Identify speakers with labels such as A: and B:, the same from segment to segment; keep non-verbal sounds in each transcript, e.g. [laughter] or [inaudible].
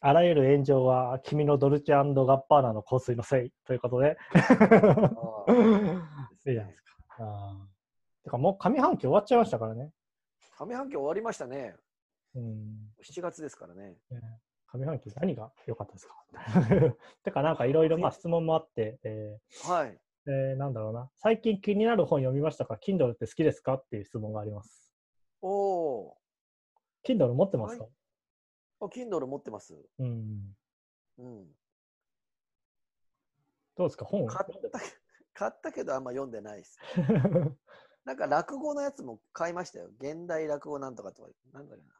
A: あらゆる炎上は君のドルチェガッパーナの香水のせいということで。[laughs] いいじゃないですか。あてかもう上半期終わっちゃいましたからね。
B: 上半期終わりましたね。
A: うん。
B: 7月ですからね。
A: 上半期何が良かったですか？[laughs] てかなんかいろいろまあ質問もあって、え
B: はい。
A: ーえーなんだろうな。最近気になる本読みましたか ?Kindle って好きですか？っていう質問があります。
B: おお
A: Kindle 持ってますか、
B: ー。あ Kindle 持ってます。
A: うん。
B: うん。
A: どうですか？本
B: 買ったけ [laughs] 買ったけどあんま読んでないです。[laughs] なんか落語のやつも買いましたよ。現代落語なんとかとか。なんだっけな。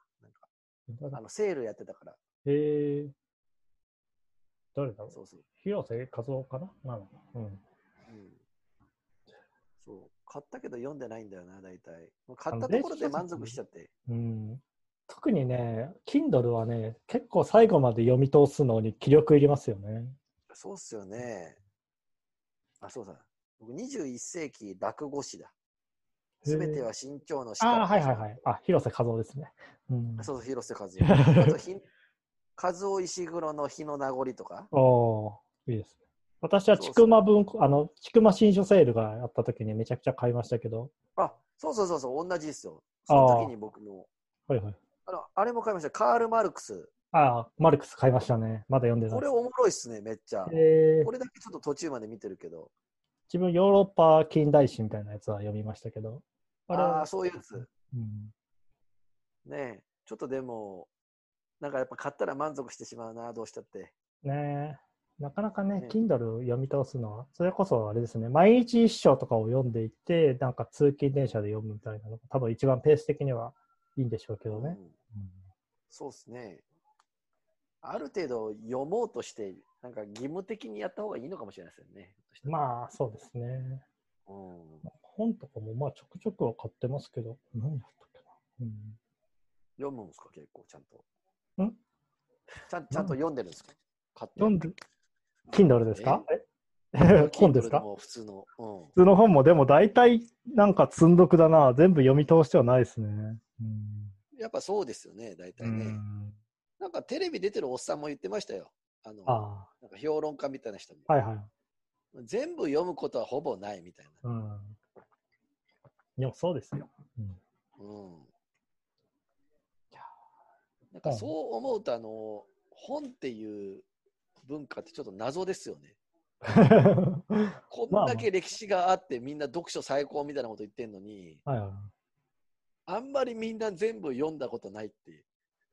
B: なんかあのセールやってたから。
A: えー、誰だろう？
B: そうそう。
A: 広瀬和夫かな？なのうん。
B: うん。そう。買ったけど読んでないんだよな、大体。買ったところで満足しちゃって。
A: うん、特にね、Kindle はね、結構最後まで読み通すのに気力いりますよね。
B: そうっすよね。あ、そうだ。僕21世紀落語史だ。すべては慎重の
A: ああ、はいはいはい。あ、広瀬和夫ですね。うん、
B: そうそう、広瀬和夫。[laughs] あとひ、和夫石黒の日の名残とか。
A: おーいいですね。私はちくま文庫、あの、ちくま新書セールがあった時にめちゃくちゃ買いましたけど。
B: あ、そうそうそうそう、同じですよ。その時に僕も。
A: はいはい。
B: あの、あれも買いました。カール・マルクス。
A: ああ、マルクス買いましたね。まだ読んでない
B: これおもろいっすね、めっちゃ。
A: えー
B: これだけちょっと途中まで見てるけど。
A: 自分ヨーロッパ近代史みたいなやつは読みましたけど。あれ
B: あそういうやつ。
A: うん、
B: ねえちょっとでも、なんかやっぱ買ったら満足してしまうな、どうしたって。
A: ねえなかなかね、
B: ね
A: Kindle 読み通すのは、それこそあれですね、毎日一章とかを読んでいって、なんか通勤電車で読むみたいなのが、多分一番ペース的にはいいんでしょうけどね。
B: うんそうですね。ある程度読もうとして、なんか義務的にやった方がいいのかもしれないですよね。
A: うんまあ、そうですね。
B: うん、
A: 本とかもまあちょくちょくは買ってますけど、何だったっけな。うん
B: 読むんですか、結構ちゃんと。
A: ん？
B: ちゃんちゃんと読んでるんですか？買って。
A: 読んで、Kindle ですか？え？[laughs] 本ですか？
B: 普通の。うん
A: 普通の本もでも大体なんか積んどくだな。全部読み通してはないですね。うん
B: やっぱそうですよね、大体
A: う
B: ね。
A: ん
B: なんかテレビ出てるおっさんも言ってましたよ。あの
A: あ
B: なんか評論家みたいな人も。
A: あ、はいはい。
B: 全部読むことはほぼないみたい
A: うん。でもそうですよ。うん
B: な。うん。なんかそう思うと、あの、本っていう文化ってちょっと謎ですよね。[laughs] こんだけ歴史があってみんな読書最高みたいなこと言ってんのに、
A: はいはい。
B: あんまりみんな全部読んだことないっていう。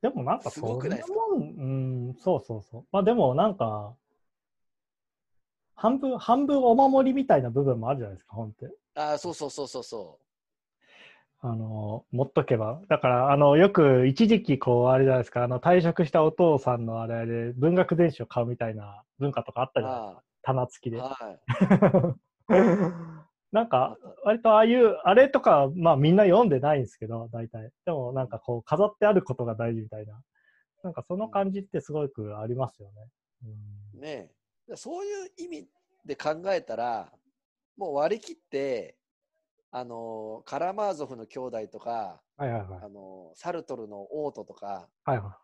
A: でもなんか
B: すごくないですか？
A: そんなもん、うん、そうそうそう。まあでもなんか、半分、半分お守りみたいな部分もあるじゃないですか、本って。
B: ああ、そうそうそうそうそ
A: あの、持っとけば。だから、あの、よく一時期こう、あれじゃないですか、あの、退職したお父さんのあれで文学電子を買うみたいな文化とかあった
B: う。
A: じゃないですか。
B: あ
A: 棚付き
B: あ、
A: で。
B: はい。[laughs]
A: なんか、割とああいう、あれとか、まあみんな読んでないんですけど、大体。でもなんかこう、飾ってあることが大事みたいな。なんかその感じってすごくありますよね。うん、
B: ねえ。そういう意味で考えたら、もう割り切って、あの、カラマーゾフの兄弟とか、
A: はいはいはい。
B: あの、サルトルのオートとか、
A: はいは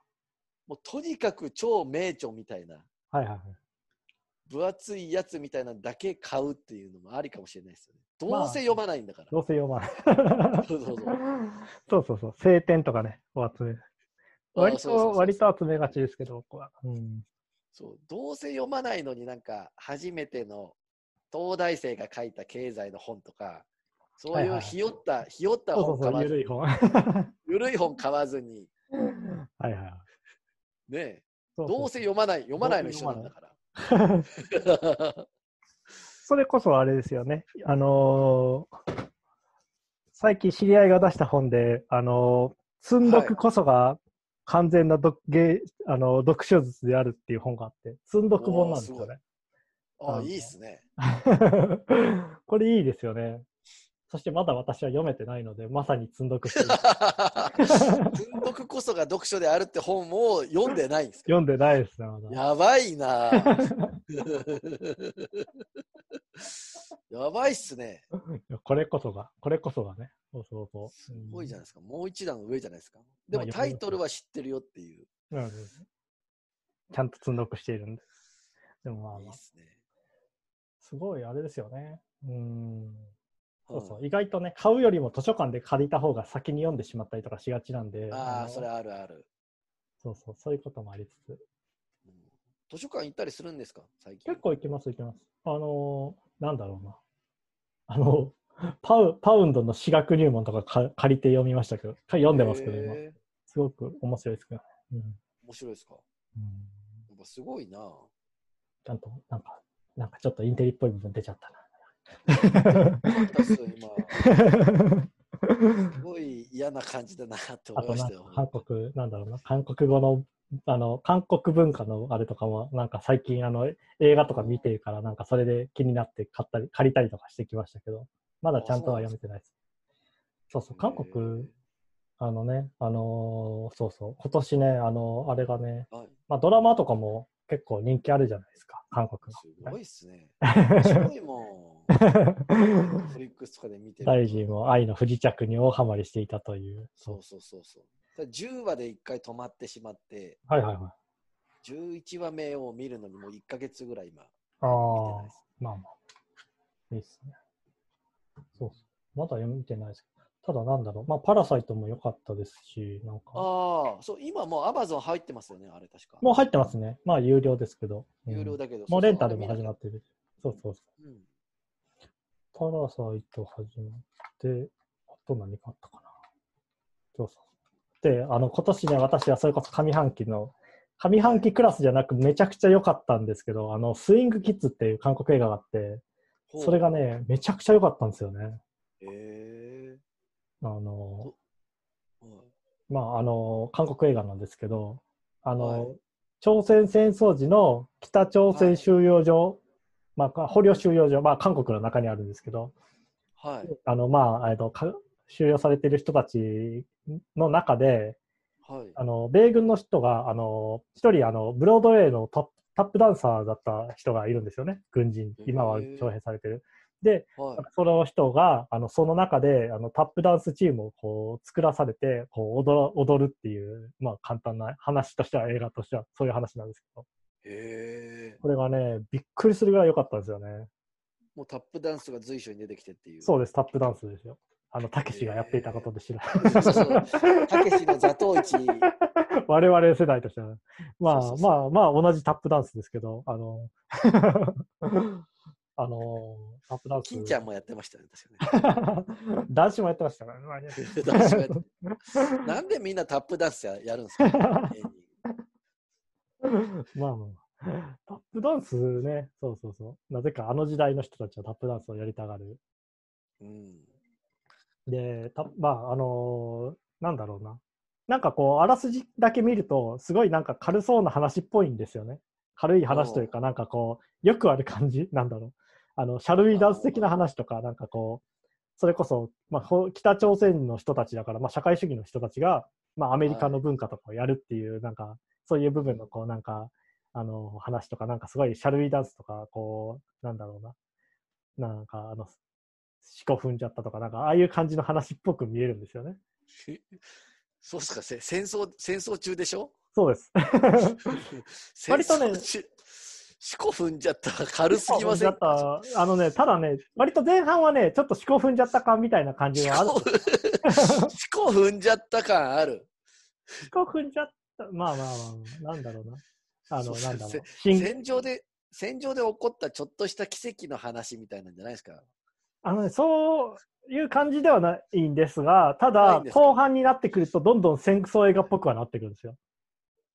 B: もうとにかく超名著みたいな、
A: い。はいはいはい。
B: 分厚いやつみたいなのだけ買うっていうのもありかもしれないですよね。ど
A: まあ
B: うせ読まないんだから。
A: どうせ読まない。
B: そうそうそう
A: そうそうそう。晴天とかね、を集める。割と、
B: そうそうそう
A: 割と集めがちですけど、僕は。うん。
B: そうどうせ読まないのになんか初めての東大生が書いた経済の本とかそう
A: はいはいはい
B: いうひよった、ひよった
A: そうそうそう、
B: 本買わず
A: ゆるい本。は
B: ゆるい本買わずに
A: いはいはい。
B: ね
A: そうそう
B: どうせ読まない読まないの一緒なんだから。[laughs]
A: それこそあれですよね。あのー最近知り合いが出した本で、あのー積んどくこそが完全な読,、芸あのー読書術であるっていう本があって、積んどく本なんですよね。
B: ああいいっすね。[laughs]
A: これいいですよね。そしてまだ私は読めてないので、まさに積んどくしてる [laughs]
B: 積んどくこそが読書であるって本も読んでないんですか？
A: 読んでないですね、まだ。
B: やばいな [laughs] やばいっすね。
A: これこそが、これこそがね。そうそうそう。す
B: すごいじゃないですか。もう一段上じゃないですか。でも
A: まあ
B: タイトルは知ってるよっていう。
A: うんちゃんと積んどくしているんです。でもまあまあ
B: いいっ、すね。
A: すごいあれですよね。うん。そうそうう。
B: ん
A: 意外とね、買うよりも図書館で借りた方が先に読んでしまったりとかしがちなんで、
B: ああ、
A: の
B: それあるある。
A: そうそう、そういうこともありつつ。
B: うん図書館行ったりするんですか？最近。
A: 結構行きます、行きます。あのーなんだろうな。あの、[laughs] パウパウンドの私学入門とかか借りて読みましたけど、か読んでますけど、今。すごく面白いですけど、うん
B: 面白いですか？
A: うん
B: やっぱすごいな。
A: ちゃんと、なんか、なんかちょっとインテリっぽい部分出ちゃったな。
B: すごい嫌な感じだなって思いましたよ。
A: 韓国、なんだろうな、韓国語の、あの、韓国文化のあれとかも、なんか最近、あの、映画とか見てるから、なんかそれで気になって買ったり、借りたりとかしてきましたけど、まだちゃんとは読めてないです。そうそう、韓国、あのね、あのーそうそう、今年ね、あのあれがね、
B: はい、
A: まあドラマとかも結構人気あるじゃないですか、韓国
B: す
A: の。
B: ごいっすね。面白いもん。フリックスとかで見て
A: 大臣も愛の不時着に大ハマりしていたという。
B: そうそうそうそう。ただ10話で1回止まってしまって、
A: はいはいはい。
B: 11話目を見るのにもう1ヶ月ぐらい今、
A: ああ。まあまあ。いいっすね。そうそう。まだ読みてないです。ただなんだろう。まあ、パラサイトも良かったですし、なんか。
B: ああ、そう、今もう Amazon 入ってますよね、あれ確か。
A: もう入ってますね。まあ、有料ですけど。うん
B: 有料だけど。
A: もうレンタルも始まってる。そうそうそ
B: うん
A: う。パラサイト始まって、あと何かあったかな。そうそう。で、あの、今年ね、私はそれこそ上半期の、上半期クラスじゃなくめちゃくちゃ良かったんですけど、あの、スイングキッズっていう韓国映画があって、それがね、めちゃくちゃ良かったんですよね。
B: へ
A: あの、まあ、あの、韓国映画なんですけど、あの、
B: はい
A: 朝鮮戦争時の北朝鮮収容所、まあ、捕虜収容所、まあ、韓国の中にあるんですけど、
B: はい。
A: あの、まあ、えっと、か収容されている人たちの中で、
B: はい。
A: あの、米軍の人が、あの、一人、あの、ブロードウェイのタップダンサーだった人がいるんですよね、軍人。今は徴兵されてる。で、
B: はい。
A: その人が、あの、その中で、あの、タップダンスチームをこう、作らされて、こう、踊る、踊るっていう、まあ、簡単な話としては、映画としては、そういう話なんですけど、
B: へえ。
A: これがね、びっくりするぐらい良かったんですよね。
B: もうタップダンスが随所に出てきてっていう。
A: そうです、タップダンスですよ。あの、たけしがやっていたことで知ら
B: そうそうそうたけしの座頭市。[laughs]
A: 我々世代としては、まあまあまあ同じタップダンスですけど、あの、あの、タップダンス。
B: 金ちゃんもやってましたね、確か [laughs]
A: 男子もやってましたからね。[laughs]
B: なんでみんなタップダンスややるんですか、[laughs]
A: まあまあ。タップダンスね、そうそうそう。なぜかあの時代の人たちはタップダンスをやりたがる。
B: うん。
A: で、たまあ、あのーなんだろうな。なんかこう、あらすじだけ見ると、すごいなんか軽そうな話っぽいんですよね。軽い話というか、なんかこう、よくある感じ？なんだろう。あの、シャルウィーダンス的な話とか、なんかこう、それこそ、まあ、ほ北朝鮮の人たちだから、まあ、社会主義の人たちが、まあ、アメリカの文化とかをやるっていう、なんか、そういう部分の、こう、なんか、あの、話とか、なんかすごい、シャルウィーダンスとか、こう、なんだろうな。なんか、あの、四股踏んじゃったとか、なんか、ああいう感じの話っぽく見えるんですよね。
B: そうっすか、せ戦争、戦争中でしょ？
A: そうです。[laughs] 割とね
B: 四股踏んじゃったら軽すぎません？
A: あのね、ただね、割と前半はね、ちょっと四股踏んじゃった感みたいな感じ
B: 四
A: はある。
B: 股四股踏んじゃった感ある。
A: 四股踏んじゃった、まあまあまあ、なんだろうな。あの、なんだろう
B: 戦場で、戦場で起こったちょっとした奇跡の話みたいなんじゃないですか？
A: あのね、そういう感じではないんですが、ただ後半になってくると、どんどん戦争映画っぽくはなってくるんですよ。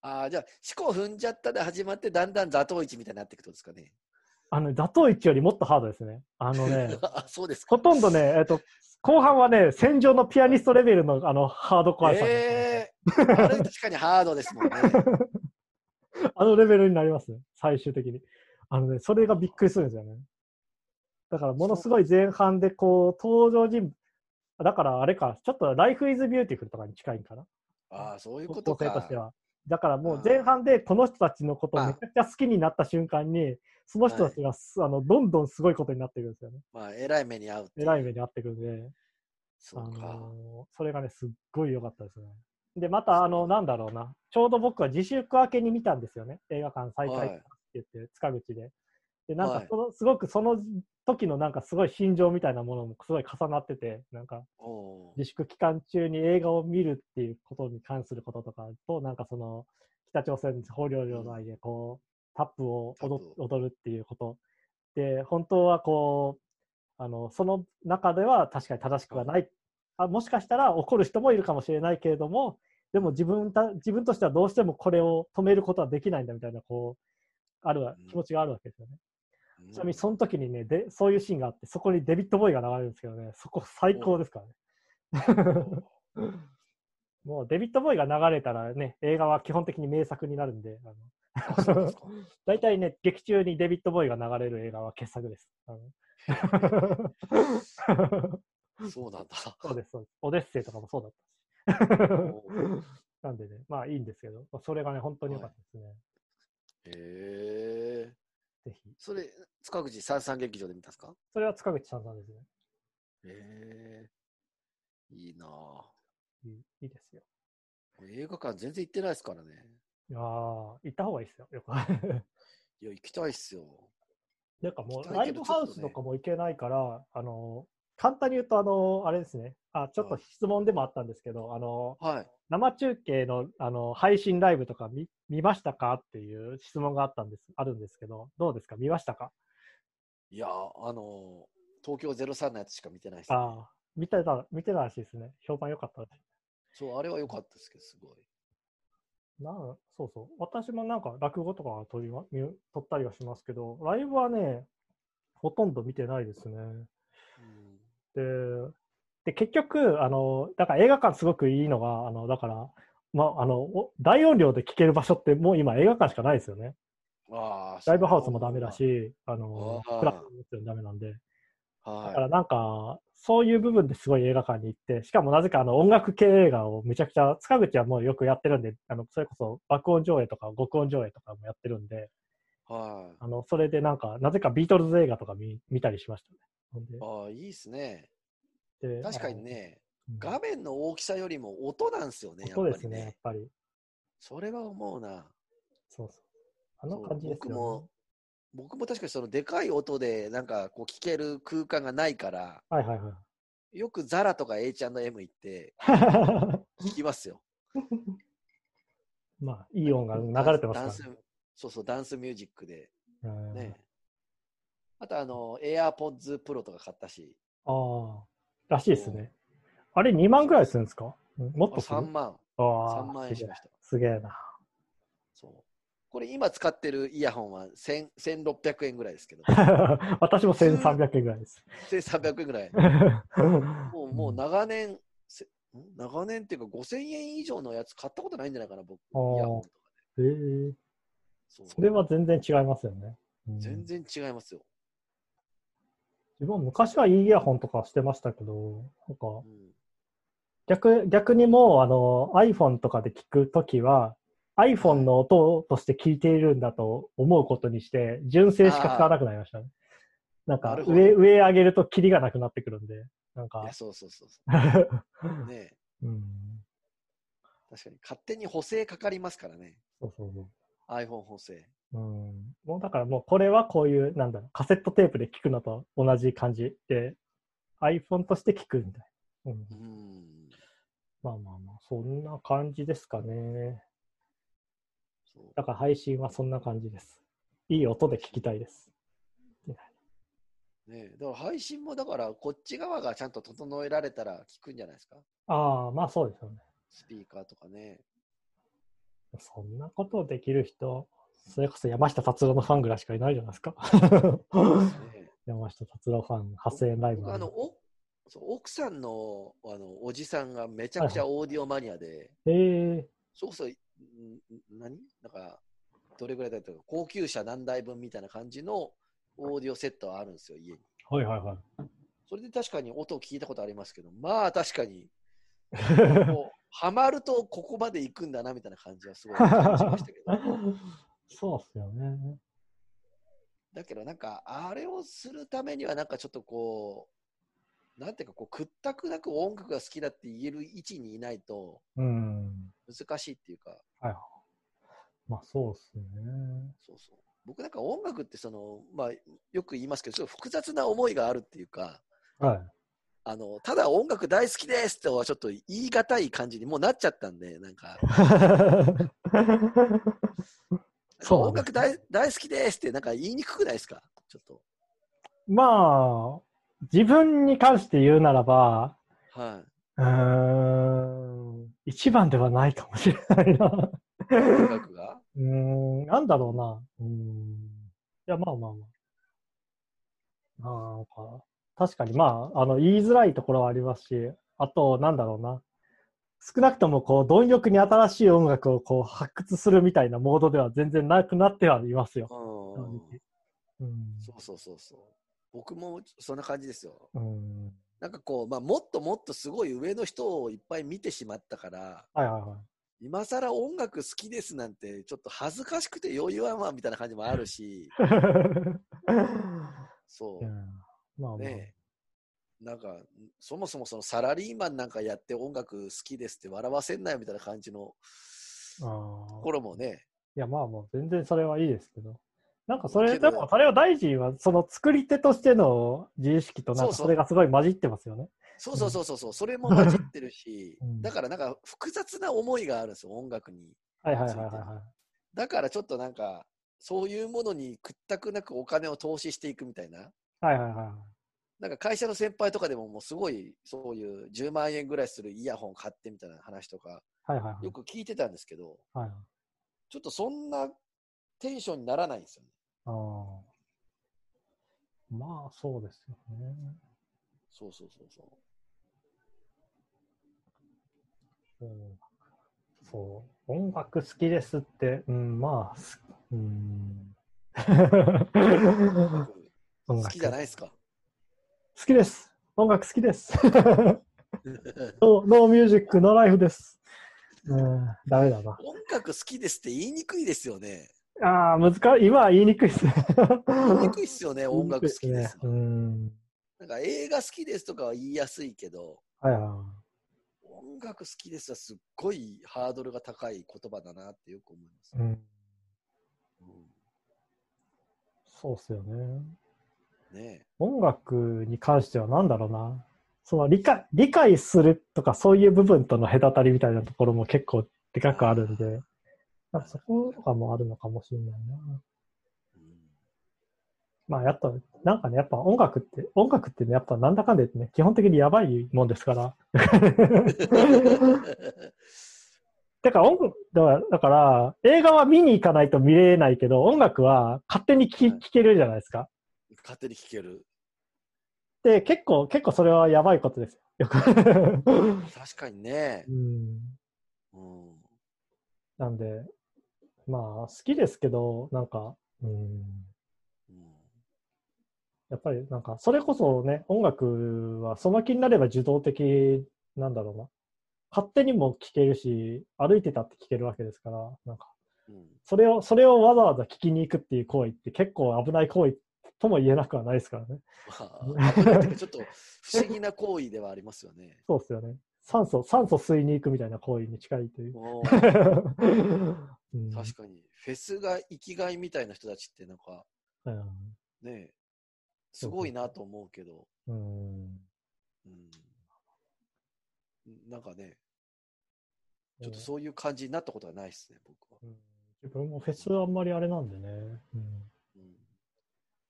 B: ああ、じゃあ、四股踏んじゃったで始まって、だんだん座頭市みたいになっていくとですかね。
A: あの、打倒一よりもっとハードですね。あのね、[laughs]
B: あそうですか。
A: ほとんどね、えっと、後半はね、戦場のピアニストレベルのあのハードコアさ、
B: えー、あれ確かにハードですもんね。[laughs]
A: あのレベルになりますね、最終的に。あのね、それがびっくりするんですよね。だから、ものすごい前半で、こう、登場人物、だからあれか、ちょっと Life is Beautiful とかに近いんかな。
B: ああ、そういうことか
A: 構成とし。ては。だからもう前半でこの人たちのことをめちゃくちゃ好きになった瞬間に、その人たちがす、あのどんどんすごいことになっていくんですよね。
B: まあ、えらい目に遭うってい
A: 目に遭ってくるんで、あ
B: そうか。
A: のーそれがね、すっごい良かったですね。で、また、あの、なんだろうな、ちょうど僕は自粛明けに見たんですよね。映画館再開って言って、塚口で。で、なん
B: はい
A: かその、すごくその時のなんかすごい心情みたいなものもすごい重なってて、なんか自粛期間中に映画を見るっていうことに関することとかと、なんかその、北朝鮮法領領内でこう、タップを踊るっていうこと。で、本当はこう、あの、その中では確かに正しくはない。あもしかしたら怒る人もいるかもしれないけれども、でも自分た自分としてはどうしてもこれを止めることはできないんだみたいな、こう、ある気持ちがあるわけですよね。
B: うん
A: ちなみにその時にねで、そういうシーンがあって、そこにデビッド・ボーイが流れるんですけどね、そこ最高ですからね。[laughs] もうデビッド・ボーイが流れたらね、映画は基本的に名作になるんで、あの [laughs] 大体ね、劇中にデビッド・ボーイが流れる映画は傑作です。[laughs]
B: そうなんだ。
A: そうです、そうです。オデッセイとかもそうだったし。なんでね、まあいいんですけど、それがね、本当に良かったですね。
B: へえ。
A: ぜひ。
B: それ、塚口三三劇場で見たんですか？
A: それは塚口さんさんですね。
B: へえ。いいなぁ。
A: いいいいですよ。
B: 映画館全然行ってないですからね。
A: いやー行った方がいいですよ。よく [laughs]
B: いや、行きたいっすよ。
A: なんかもう、ライブハウスとかも行けないから、あの、簡単に言うと、あの、あれですね。あ、ちょっと質問でもあったんですけど、あの、
B: はい。
A: 生中継のあの配信ライブとか見見ましたか？っていう質問があったんです、あるんですけど、どうですか？見ましたか？
B: いや、あの、東京03のやつしか見てないです、ね。
A: ああ、見てた、見てたらしいですね。評判良かったらしい。
B: そう、あれは良かったですけど、すごい。
A: なんそうそう。私もなんか落語とかは撮り、ま、見撮ったりはしますけど、ライブはね、ほとんど見てないですね。
B: うん、
A: で、で結局、あの、だから映画館すごくいいのが、あの、だから、まあ、あの、お大音量で聴ける場所ってもう今映画館しかないですよね。
B: ああ、
A: ライブハウスもダメだし、あの、クラブももちろんダメなんで。だからなんか、そういう部分ですごい映画館に行って、しかもなぜかあの音楽系映画をめちゃくちゃ、塚口はもうよくやってるんで、あのそれこそ爆音上映とか極音上映とかもやってるんで、
B: い。はい。
A: あのそれでなんか、なぜかビートルズ映画とか見見たりしましたね。
B: ああ、いいっすね。
A: で
B: 確かにね、画面の大きさよりも音なんですよね、やっぱりね。
A: そうですね、やっぱり。
B: それは思うな。
A: そうそう。あの感じですよ、ね。
B: 僕も、僕も確かにそのでかい音でなんかこう聞ける空間がないから、
A: はいはいはい。
B: よくザラとか H&M 行って [laughs] 聞きますよ。[laughs]
A: まあ、いい音楽流れてますから、
B: ダンスそうそう、ダンスミュージックで。
A: うん
B: ね。あとあの、AirPods Pro とか買ったし、
A: ああ、らしいですね。あれ2万ぐらいするんですか？うんもっ
B: あ
A: とする
B: ？3万、
A: ああ
B: 3万円しました。
A: すげえな。
B: そう。これ今使ってるイヤホンは1000 1600円ぐらいですけど、[laughs]
A: 私も1300円ぐらいです。
B: 1300円ぐらい。[laughs] もうもう
A: な
B: 長年、長年っていうか5000円以上のやつ買ったことないんじゃないかな、僕。イヤホンとか
A: ええ
B: で。そう
A: それは全然違いますよね。うん
B: 全然違いますよ。
A: 自分昔はいいイヤホンとかしてましたけど、なんか
B: うん
A: 逆逆にもうあの iPhone とかで聞くときは iPhone の音として聞いているんだと思うことにして、純正しか使わなくなりましたね。なんか上上上げるとキリがなくなってくるんで、なんか
B: そうそうそうそう。[laughs] ねえ
A: うん、
B: 確かに勝手に補正かかりますからね。
A: そうそうそう。
B: iPhone 補正。
A: うん、もうだからもうこれはこういう、なんだろう、カセットテープで聞くのと同じ感じで、iPhone として聞くみたいな。うん、
B: うん。
A: まあまあまあ、そんな感じですかね。だから配信はそんな感じです。いい音で聞きたいです。
B: ねえだから配信もだからこっち側がちゃんと整えられたら聞くんじゃないですか？
A: ああ、まあそうですよね。
B: スピーカーとかね。
A: そんなことできる人、それこそ山下達郎のファンぐらいしかいないじゃないですか。
B: ね [laughs]
A: 山下達郎ファン、8000円ライブ
B: 僕あのおそう奥さんのあのおじさんがめちゃくちゃオーディオマニアで、
A: えー、
B: そうこそ、んん何？なんか、どれぐらいだったか、高級車何台分みたいな感じのオーディオセットはあるんですよ、家に。
A: はいはいはい。
B: それで確かに音を聞いたことありますけど、まあ確かに、[laughs] もう、ハマるとここまで行くんだなみたいな感じはすごい [laughs] 感じましたけど。
A: そうっすよね。
B: だけどなんか、あれをするためにはなんかちょっとこなんていうか、こう、屈託なく音楽が好きだって言える位置にいないと
A: うん。
B: 難しいっていうか、
A: はいはい。まあそうですね。
B: そうそう。僕なんか音楽ってその、まあ、よく言いますけど、複雑な思いがあるっていうか、
A: はい。
B: あの、ただ音楽大好きですってはちょっと言い難い感じにもうなっちゃったんで、なんか、[laughs]
A: そう
B: 音楽大大好きですってなんか言いにくくないですか？ちょっと。
A: まあ、自分に関して言うならば、
B: はい。
A: うーん、一番ではないかもしれないな。
B: 音楽が？
A: うーん、なんだろうな。うーん。いや、まあまあまあ。なんか、確かに、まあ、あの、言いづらいところはありますし、あと、なんだろうな。少なくとも、こう、貪欲に新しい音楽をこう発掘するみたいなモードでは全然なくなってはいますよ。
B: うん。
A: うん。
B: そうそうそうそう。僕もそんな感じですよ。
A: うん。
B: なんかこう、まあ、もっともっとすごい上の人をいっぱい見てしまったから、
A: はいはいはい。
B: 今更音楽好きですなんて、ちょっと恥ずかしくて余裕はまあみたいな感じもあるし、[laughs] そう。
A: まあまあ。
B: ねなんか、そもそもそのサラリーマンなんかやって音楽好きですって笑わせんなよみたいな感じの
A: あ
B: と
A: ー
B: ころもね、
A: いや、まあもう全然それはいいですけど。なんかそれ、でもそれを大臣は、その作り手としての自意識となんかそれがすごい混じってますよね。
B: そうそうそうそうそう、それも混じってるし
A: うん、
B: だからなんか複雑な思いがあるんですよ、音楽に。
A: はいはいはいはいは
B: だからちょっとなんか、そういうものに屈託なくお金を投資していくみたいな。
A: い。はいはいはい。
B: なんか会社の先輩とかでももうすごいそういう10万円ぐらいするイヤホン買ってみたいな話とか
A: はいはいはい
B: よく聞いてたんですけど、
A: はい。
B: ちょっとそんなテンションにならないんですよね。
A: ああ。まあそうですよね。
B: そうそうそうそう。
A: そうそう。音楽好きですって、うん、まあ、すうん。音楽
B: 好きじゃないですか？
A: 好きです。音楽好きです。ノ [laughs] ーノーミュージック、ノーライフです。うん、ダメだな。
B: 音楽好きですって言いにくいですよね。
A: ああ、難しい。今は言いにくいですね。
B: 言いにくいっすよね、[laughs] 音楽好きです。
A: 言いにくいね
B: なんか映画好きですとかは言いやすいけど、
A: うん。はいは
B: 音楽好きですはすっごいハードルが高い言葉だなってよく思います。
A: い。うん。
B: うん
A: そうっすよね。
B: ね
A: 音楽に関しては何だろうな。その理解、理解するとかそういう部分との隔たりみたいなところも結構でかくあるんで、そことかもあるのかもしれないな。
B: うん
A: まあやっぱ、なんかね、やっぱ音楽って、音楽ってね、やっぱなんだかんだ言ってね、基本的にやばいもんですから。[laughs] だから音楽、だから、だから映画は見に行かないと見れないけど、音楽は勝手に聴
B: はい
A: 聴けるじゃないですか。
B: 勝手に聴ける。
A: で、結構、結構それはやばいことですよ。
B: 確かにね
A: う。ん。
B: うん
A: なんで、まあ、好きですけど、なんか、うん。
B: うん
A: やっぱりなんか、それこそね、音楽はその気になれば受動的なんだろうな。勝手にも聴けるし、歩いてたって聴けるわけですから、なんか、
B: うん
A: それを、それをわざわざ聞きに行くっていう行為って結構危ない行為とも言えなくはないですからね。
B: ちょっと不思議な行為ではありますよね。[laughs]
A: そうですよね。酸素、酸素吸いに行くみたいな行為に近いという。[laughs] うん
B: 確かに。フェスが生きがいみたいな人たちってなんか
A: うん
B: ね、すごいなと思うけど、
A: うん
B: うん、なんかね、ちょっと
A: う
B: そういう感じになったことはないですね、僕は。
A: ん自分もフェスあんまりあれなんでね。うん
B: うん、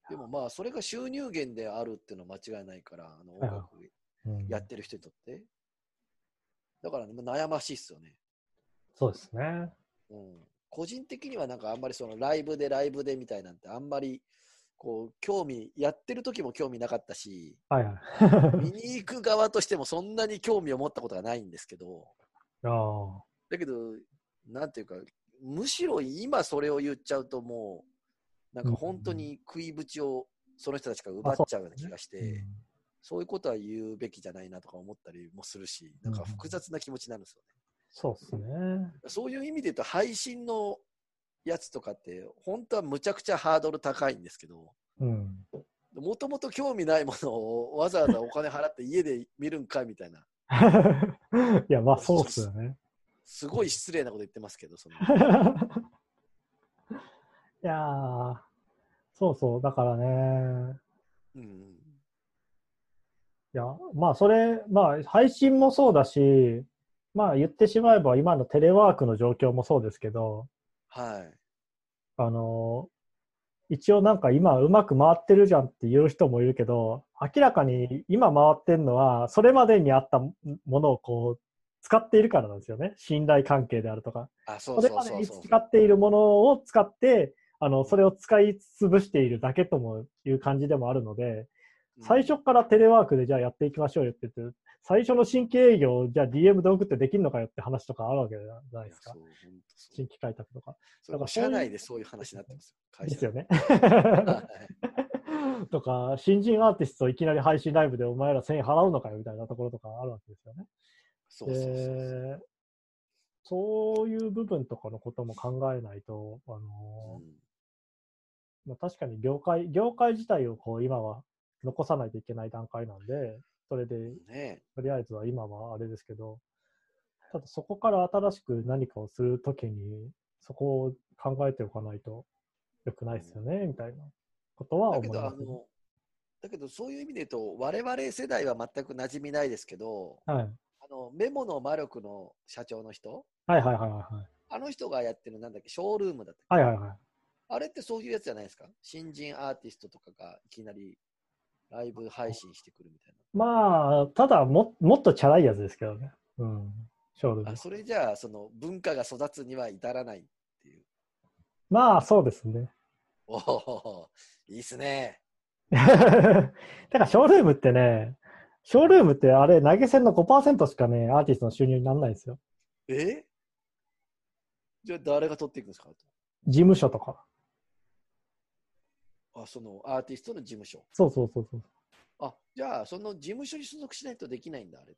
B: でもまあ、それが収入源であるっていうのは間違いないから、あの音楽
A: うん
B: やってる人にとって。だからね、まあ悩ましいっすよね。
A: そうですね。
B: うん、個人的にはなんかあんまりそのライブでライブでみたいなんてあんまりこう興味やってる時も興味なかったし
A: はいはい。
B: 見に行く側としてもそんなに興味を持ったことがないんですけど
A: あ
B: だけどなんていうかむしろ今それを言っちゃうともうなんか本当に食いぶちをその人たちから奪っちゃうような気がして、
A: あ。うん
B: そういうことは言うべきじゃないなとか思ったりもするしなんか複雑な気持ちになるんですよね。
A: そうですね。
B: そういう意味で言うと、配信のやつとかって、本当はむちゃくちゃハードル高いんですけど、
A: うん。
B: もともと興味ないものをわざわざお金払って家で見るんかいみたいな。[laughs]
A: いや、まあそうっすよね。
B: すごい失礼なこと言ってますけど、その [laughs]
A: いやー、そうそう、だからね、
B: うん
A: いや、まあそれ、まあ配信もそうだし、まあ言ってしまえば今のテレワークの状況もそうですけど、
B: はい。
A: あの、一応なんか今うまく回ってるじゃんって言う人もいるけど、明らかに今回ってるのは、それまでにあったものをこう、使っているからなんですよね。信頼関係であるとか。
B: あ、そ
A: そうれ
B: そうそうそう。
A: までに使っているものを使って、あの、それを使い潰しているだけともいう感じでもあるので、最初からテレワークでじゃあやっていきましょうよって言って、最初の新規営業をじゃあ DM で送ってできるのかよって話とかあるわけじゃないですか新規開拓とか。
B: それも社内でそういう話になってますよ。
A: ですよね。
B: は [laughs] い
A: とか、新人アーティストをいきなり配信ライブでお前ら1000円払うのかよみたいなところとかあるわけですよね。
B: そうそうそうそう。
A: いう部分とかのことも考えないと、あの
B: うん
A: まあ、確かに業界、業界自体をこう今は残さないといけない段階なんで、それで
B: ね
A: とりあえずは今はあれですけど、ただそこから新しく何かをするときに、そこを考えておかないと良くないですよね、みたいなことは
B: だけど、
A: 思いますね。
B: あの、だけどそういう意味で言うと、我々世代は全く馴染みないですけど、
A: はい。
B: あのメモの魔力の社長の人、
A: はいはいはいはい。
B: あの人がやってるなんだっけ、ショールームだったっけ？
A: はいはいはい。
B: あれってそういうやつじゃないですか？新人アーティストとかがいきなりライブ配信してくるみたい
A: まあ、ただも、もっとチャラいやつですけどね。うん。ショールー
B: な。
A: ム
B: あ。それじゃあ、その文化が育つには至らないっていう。
A: まあ、そうですね。
B: おお、いいっすね。[laughs]
A: だから、ショールームってね、ショールームってあれ、投げ銭の5%しかね、アーティストの収入にならないんですよ。
B: え？じゃあ誰が取っていくんですか？
A: 事務所とか。
B: あそのアーティストの事務所。
A: そうそうそうそう。
B: あじゃあ、その事務所に所属しないとできないんだ、あれ。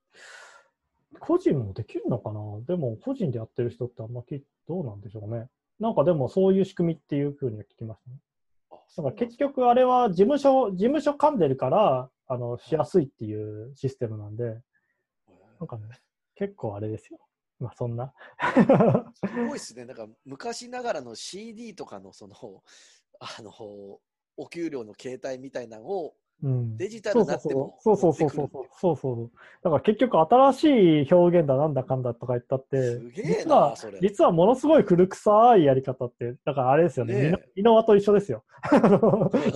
A: 個人もできるのかな？でも、個人でやってる人ってあんまきどうなんでしょうね。なんかでも、そういう仕組みっていうふうには聞きましたね。
B: あ
A: だから結局、あれは事務所、事務所噛んでるから、あの、しやすいっていうシステムなんで、なんかね、結構あれですよ。まあ、そんな。
B: すごいっすね。なんか昔ながらの CD とかのその、あの、お給料の形態みたいなのを
A: うん。
B: デジタル
A: そうそう
B: になっても
A: そうそうそうそうそうそうそうだから結局新しい表現だなんだかんだとか言ったって
B: すげえ
A: 実は
B: な、それ。
A: 実はものすごい古臭いやり方ってだからあれですよね
B: ねえ
A: ミノミノワと一緒ですよ言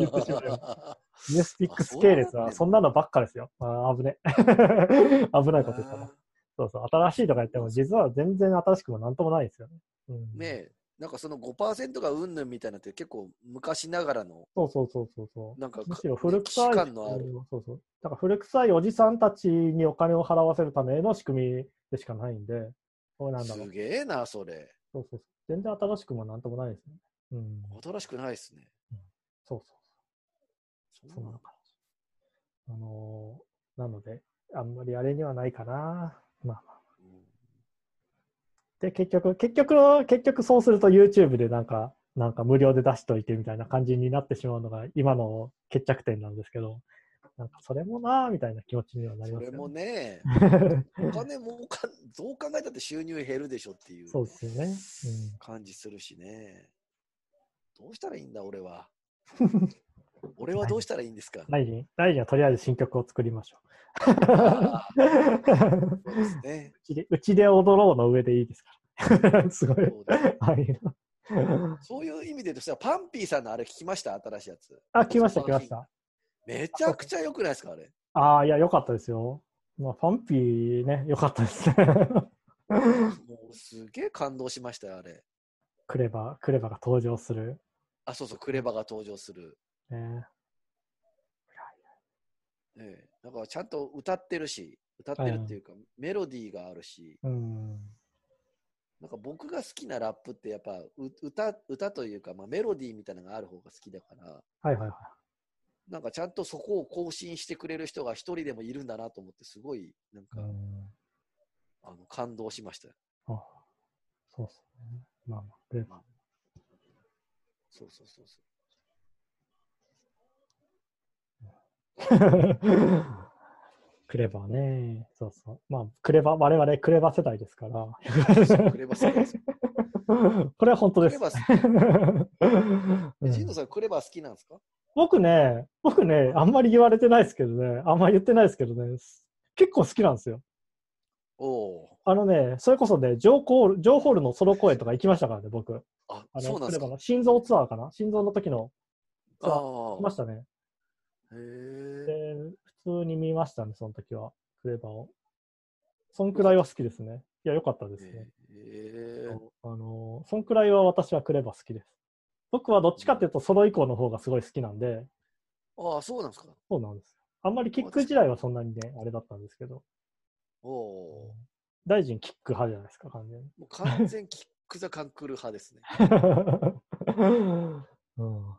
A: ってしまえばミネスティックス系列はそんなのばっかですよあー危ね危ないこと言ったなそうそう新しいとか言っても実は全然新しくもなんともないですよね、うん、
B: ねえ、なんかその5%がうんぬんみたいなのって結構昔ながらの、
A: そうそうそうそうそう
B: なんか
A: むしろ古臭い、
B: 感のある
A: うんそうそう。だから古臭いおじさんたちにお金を払わせるための仕組みでしかないんで、これなんだろう
B: す。げえな、それ。
A: そうそうそう。全然新しくもなんともないですね。うん。
B: 新しくないっすね。
A: そうそう
B: そ
A: そう。そんな感じ。あのーなので、あんまりあれにはないかな。まあまあ。
B: うん
A: で、結局、結局の、結局そうすると YouTube でなんか、なんか無料で出しといてみたいな感じになってしまうのが今の決着点なんですけど、なんかそれもなーみたいな気持ちにはなり
B: それも
A: ますよね。
B: ね、[laughs] お金もかどう考えたって収入減るでしょっていう
A: そうですよね。
B: 感じするしね。どうしたらいいんだ、俺は。[laughs] 俺はどうしたらいいんですか？
A: 大臣、大臣はとりあえず新曲を作りましょ
B: あ
A: う。
B: ーそうですね。[laughs]
A: うちで、うちで踊ろうの上でいいですから。[laughs] すごい。
B: そう
A: い。
B: そう意味で言うとさ、パンピーさんのあれ聞きました？新しいやつ。
A: あ、来ました、来ました。
B: めちゃくちゃ良くないですか、あれ？
A: ああ、いや、よかったですよ。まあ、ファンピーね、よかったですね。[laughs]
B: もうすげえ感動しましたよ、あれ。
A: クレバ、クレバが登場する。
B: あ、そうそう、クレバが登場する。
A: ね、
B: ええ、だからちゃんと歌ってるし、歌ってるっていうか、メロディーがあるし、
A: うん。
B: なんか僕が好きなラップってやっぱう歌歌というか、まあ、メロディーみたいなのがある方が好きだから、
A: はいはいは
B: なんかちゃんとそこを更新してくれる人が一人でもいるんだなと思って、すごいなん
A: い。
B: か、
A: うん。
B: あの感動しましたよ。
A: あそうっすね。まあまあ、クレバ。
B: そうそうそうそ [laughs]
A: クレバーね。そうそう。まあ、クレバー、我々クレバー世代ですから。
B: クレバ好きですよ。[laughs]
A: これは本当です。
B: クレバ好
A: うん
B: ジンノさん、クレバ好きなんですか？
A: 僕ね、僕ね、あんまり言われてないですけどね、あんまり言ってないですけどね、結構好きなんですよ。
B: おお
A: あのね、それこそね、ジョーコール、ジョーホールのソロ公演とか行きましたからね、僕。
B: ー。あ、
A: あの、
B: そうなんですか？
A: クレバの心臓ツアーかな？心臓の時のツアー
B: あ
A: 来ましたね。で、普通に見ましたね、その時は、クレバを。そんくらいは好きですね。いや、良かったですね。あの、そんくらいは私はクレバ好きです。僕はどっちかっていうと、ソロ以降の方がすごい好きなんで、
B: ああ、そうなんですか。
A: そうなんですよ。あんまりキック時代はそんなにね、あれだったんですけど、
B: おお
A: 大臣キック派じゃないですか、完全に。
B: ー。もう完全キック・ザ・カンクル派ですね。[laughs]
A: うん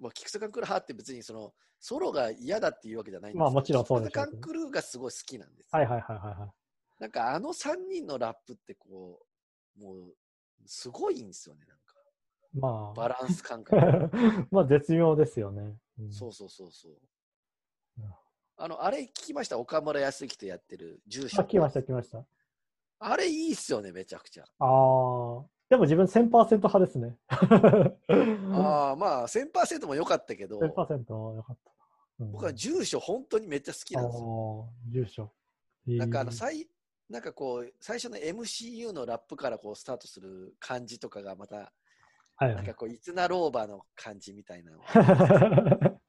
B: まあ、キック・ザ・カンクル派って別にそのソロが嫌だっていうわけじゃないんですけど
A: まあもちろんそうで
B: キック・ザ・
A: しょうけど
B: カンクルがすごい好きなんですよ。
A: はいはいはいはいはい。
B: なんかあの3人のラップってこう、もうすごいんですよね、なんか。
A: ま
B: バランス感
A: あ
B: 覚。[laughs]
A: まあ絶妙ですよね。うん
B: そうそうそうそう
A: うん。
B: あの、あれ聞きました？岡村康之とやってる住所。
A: あ、来ました来ました。
B: あれいいっすよね、めちゃくちゃ。
A: ああ。でも自分1000%派ですね。
B: ああ、まあ、1000%も良かったけど、
A: 1000%よかった。うん
B: 僕は住所本当にめっちゃ好きなんですよ。
A: 住所。
B: なんかあの、
A: えー
B: 最、なんかこう、最初の MCU のラップからこうスタートする感じとかがまた、
A: はいはい
B: なんか。こう、いつなろうばの感じみたいなの。[laughs]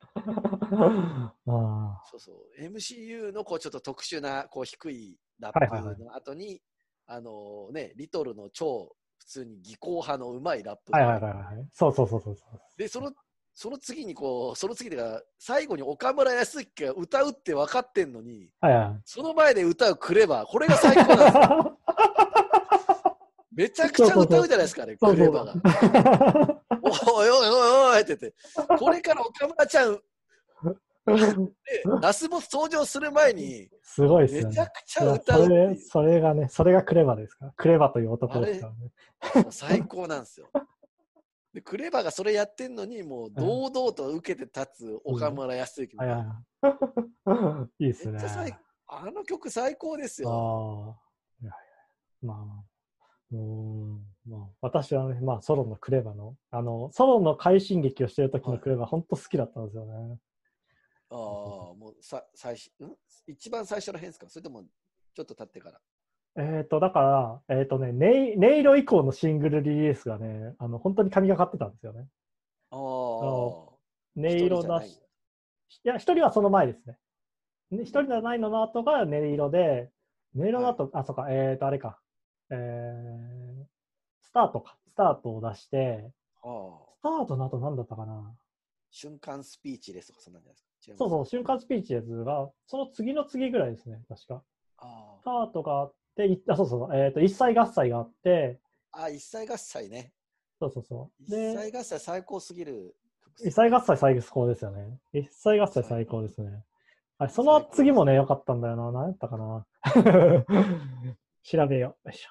A: あ
B: そうそう。MCU のこう、ちょっと特殊な、こう、低いラ
A: はいはいはい
B: ップの後に、あのね、リトルの超普通に技巧派のうまいラップ
A: はいはいはいはい。そうそうそうそう。
B: で、その、その次にこう、その次が、最後に岡村康之が歌うって分かってんのに、
A: はいはい。
B: その前で歌うクレバー、これが最高なんですよ。[laughs] めちゃくちゃ歌うじゃないですかね、クレバーが。おいおいおいおいって言って、これから岡村ちゃん、でラスボス登場する前に、
A: すごいですよね。
B: めちゃくちゃ歌うって
A: それ
B: い
A: それがね、それがクレバですか？ら。クレバという男ですからね。
B: う、最高なんですよ。[laughs] で、クレバーがそれやってんのに、もう堂々と受けて立つ岡村康之みた
A: はい
B: い
A: ですね
B: あの曲最高ですよ。
A: ああ。いやいやまあ、うーん。まあ、私はね、まあ、ソロのクレバの、あの、ソロの快進撃をしてる時のクレバ、本当好きだったんですよね。
B: ああ、もうさ最初、ん？一番最初の辺ですか？それともちょっと経ってから。
A: えっ、と、だから、えっ、とね、ネイ、ネイロ以降のシングルリリースがね、あの、本当に神がかってたんですよね。
B: あ
A: の
B: あ。
A: ネイロだし、いや、一人はその前ですね。ね一人のないのの後がネイロで、ネイロの後、あ、そうか、えっ、と、あれか、えー、スタートか、スタートを出して、
B: ああ。
A: スタートの後何だったかな
B: 瞬間スピーチですとか、そんなんじゃないですか？
A: そうそう、瞬間スピーチですが、その次の次ぐらいですね、確か。
B: あ
A: スタートがあって、いあ、そうそう、えっ、と、一歳合歳があって、
B: あ。あ、一歳合歳ね。
A: そうそうそう。
B: 一
A: で、
B: 歳合歳最高すぎる曲
A: 一歳合歳最高ですよね。一歳合歳最高ですね。はい、その次もね、良かったんだよな。何やったかな。[laughs] 調べよう。よいしょ。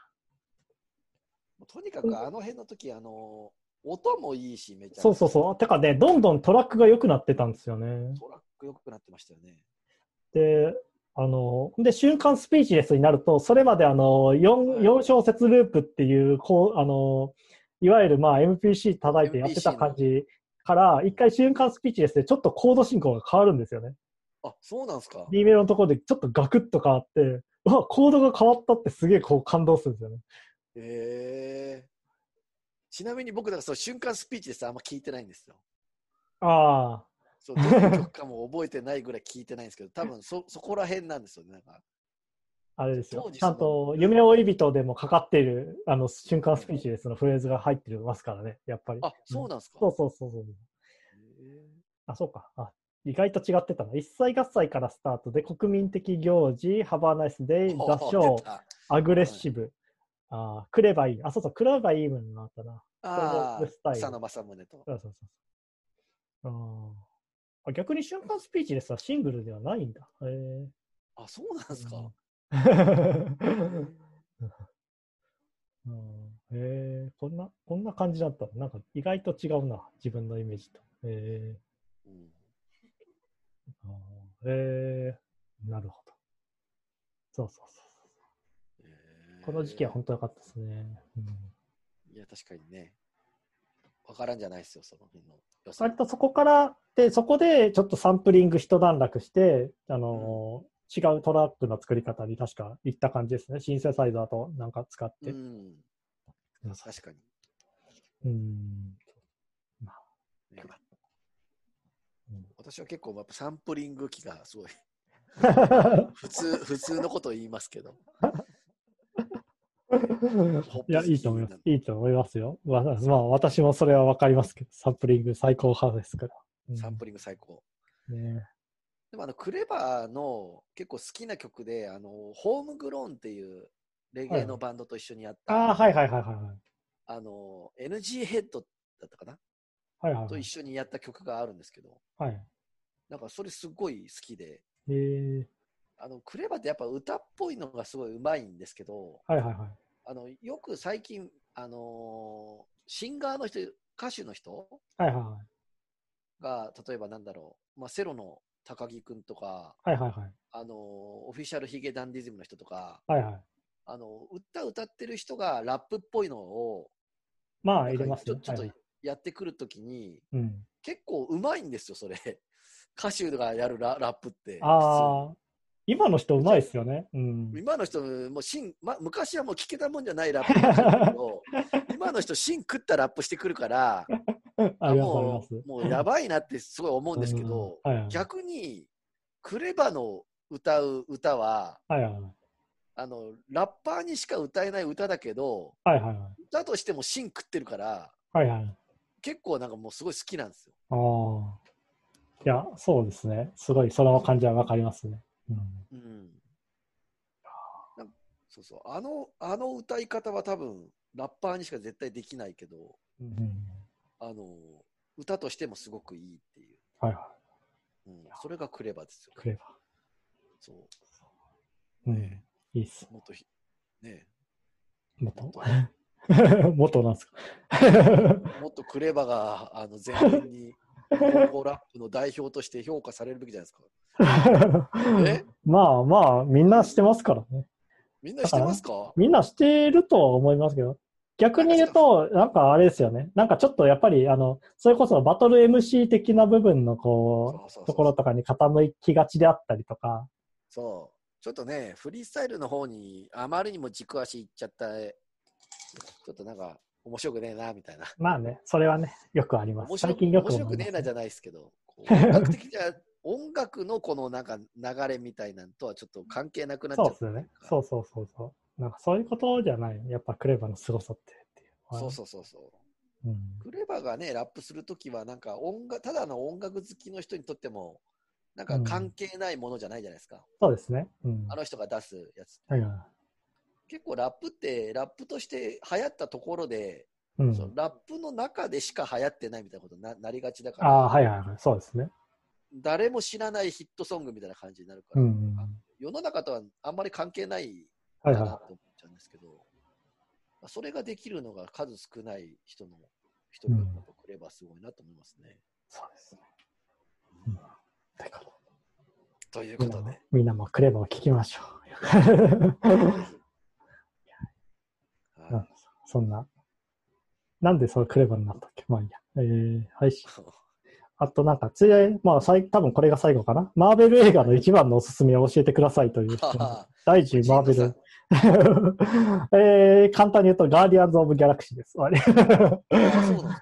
B: とにかくあの辺の時、あの、音もいいし、めちゃくちゃ
A: そうそうそう。てかね、どんどんトラックが良くなってたんですよね。
B: トラック良くなってましたよね。
A: で、あの、で、瞬間スピーチレスになると、それまであの、4,
B: はい
A: 4小節ループっていう、こう、あの、いわゆるまあ MPC 叩いてやってた感じから、一回瞬間スピーチレスでちょっとコード進行が変わるんですよね。
B: あ、そうなんですか。
A: B メロのところでちょっとガクッと変わって、うわ、コードが変わったってすげえこう感動するんですよね。
B: へえちなみに僕、だからそう瞬間スピーチですあんま聞いてないんですよ。
A: ああ、
B: そうどの曲かも覚えてないぐらい聞いてないんですけど、[laughs] 多分そそこら辺なんですよね。なんか
A: あれですよちゃんと夢追い人でもかかっている、あの、瞬間スピーチレスのフレーズが入ってますからね、やっぱり。
B: あ、そうなんですか？
A: そうそうそうそう。
B: へ
A: あ、そうか。あ、意外と違ってたな。一歳合歳からスタートで、国民的行事、ハバーナイスデイ、
B: ー
A: ザ・ショー、アグレッシブ、あー、クレバいい。あ、そうそう、クレバいいものがあったな。
B: ああ、
A: ル
B: 草野正宗と。
A: そうそうそう。あ逆に瞬間スピーチレスはシングルではないんだ。へえ
B: あ、そうなんですか。
A: うん [laughs] へえこんな、こんな感じだったのなんか意外と違うな、自分のイメージと。へえ
B: うん
A: へえなるほど。そうそうそう。
B: えー
A: この時期は本当良かったですね。うん、
B: いや、確かにね。わからんじゃないですよ、その辺の。
A: 割とそこから、で、そこでちょっとサンプリング一段落して、あのー違うトラップの作り方に確か行った感じですね。シンセサイザーとなんか使って。
B: うん。
A: うん
B: 確かに。
A: うん。
B: ね
A: うん
B: 私は結構やっぱサンプリング機がすごい [laughs] 普通普通のことを言いますけど。
A: いや、いいと思います。いいと思いますよ。まあ、まあ、私もそれはわかりますけど、サンプリング最高派ですから。うん
B: サンプリング最高。
A: ね
B: でもあのクレバーの結構好きな曲で、あのホームグローンっていうレゲエのバンドと一緒にやった、
A: ああ、はいはいはいはいはい。
B: あの NG ヘッドだったかな、
A: はいはいはい
B: と一。緒にやった曲があるんですけど、
A: はい。
B: なんかそれすごい好きで、
A: えー、
B: あのクレバーってやっぱ歌っぽいのがすごいうまいんですけど、
A: はいはいはい。
B: あのよく最近、あのシンガーの人、歌手の人
A: はいはいはい。
B: が、例えばなんだろう、まあ、セロの高木くんとか、
A: はいはいはい。
B: あのオフィシャルヒゲダンディズムの人とか、
A: はいはい。
B: あの歌歌ってる人がラップっぽいのを
A: まあ、入れますね。
B: ちょっと
A: はいはい
B: やってくるときに、
A: うん。
B: 結構うまいんですよ、それ。[laughs] 歌手がやるララップって。
A: ああ、今の人うまいですよね。うん。
B: 今の人もう芯、ま、昔はもう聞けたもんじゃないラップだけど [laughs] 今の人芯食ったラップしてくるから [laughs]
A: あ
B: も
A: す。
B: うもうやばいなってすごい思うんですけど、
A: うんはいはい
B: 逆にクレバの歌う歌は
A: はいはいはい。
B: あのラッパーにしか歌えない歌だけど
A: はいはいはい。
B: 歌としても芯食ってるから
A: はいはい。
B: 結構なんかもうすごい好きなんですよ。
A: いや、そうですね。すごい、その感じはわかりますね。うん。
B: そうそうあのあの歌い方は多分ラッパーにしか絶対できないけど
A: うん、
B: あの歌としてもすごくいいっていう、
A: はいは
B: うん、それがクレバですよ
A: い。。クレバ
B: そう
A: ー。うん。いいっす。
B: もっとひね
A: 元？
B: もっと
A: 元なんですか？
B: もっとクレバがあの全面に今後ラップの代表として評価されるべきじゃないですか。[laughs] え？
A: まあまあ、みんなしてますからね。
B: みんなしてますか？
A: みんなしてるとは思いますけど、逆に言うと、なんかあれですよね。なんかちょっとやっぱり、あの、それこそバトル MC 的な部分のこうところとかに傾きがちであったりとか、
B: そう。ちょっとね、フリースタイルの方にあまりにも軸足いっちゃった、ちょっとなんか面白くねえな、みたいな。
A: まあね、それはね、よくあります。最近よく
B: 面白くねえなじゃないですけど、[laughs] 音楽的には音楽のこのなんか流れみたいなんとはちょっと関係なくなっちゃ
A: そうですよね。そうそうそうそう。なんかそういうことじゃない。やっぱクレバの凄さってっていう。
B: そうそうそうそう。
A: うん。
B: クレバがね、ラップするときは、なんか音楽、ただの音楽好きの人にとっても、なんか関係ないものじゃないじゃないですか。
A: そうですね。うん。
B: あの人が出すやつ。
A: はいは
B: 結構ラップって、ラップとして流行ったところで、
A: い。うん。
B: そのラップの中でしか流行ってないみたいなことにななりがちだか
A: ああ、
B: ら、
A: はいはいはい。そうですね。
B: 誰も知らないヒットソングみたいな感じになるから、
A: うんうん。
B: 世の中とはあんまり関係ない
A: はいは
B: かなって思っちゃうんですけど、それができるのが数少ない人の一人だとくればすごいなと思いますね。
A: い。そうですね。うん。
B: ということで、
A: みんなもクレバを聞きましょう。
B: は
A: そんな。なんでそのクレバになったっけ？まあいいや。えー、はい。
B: い
A: あとなんか、ついで、まあ、さい多分これが最後かな？マーベル映画の一番のおすすめを教えてくださいという第10マーベル。[laughs] えー、簡単に言うと、ガーディアンズ・オブ・ギャラクシーです。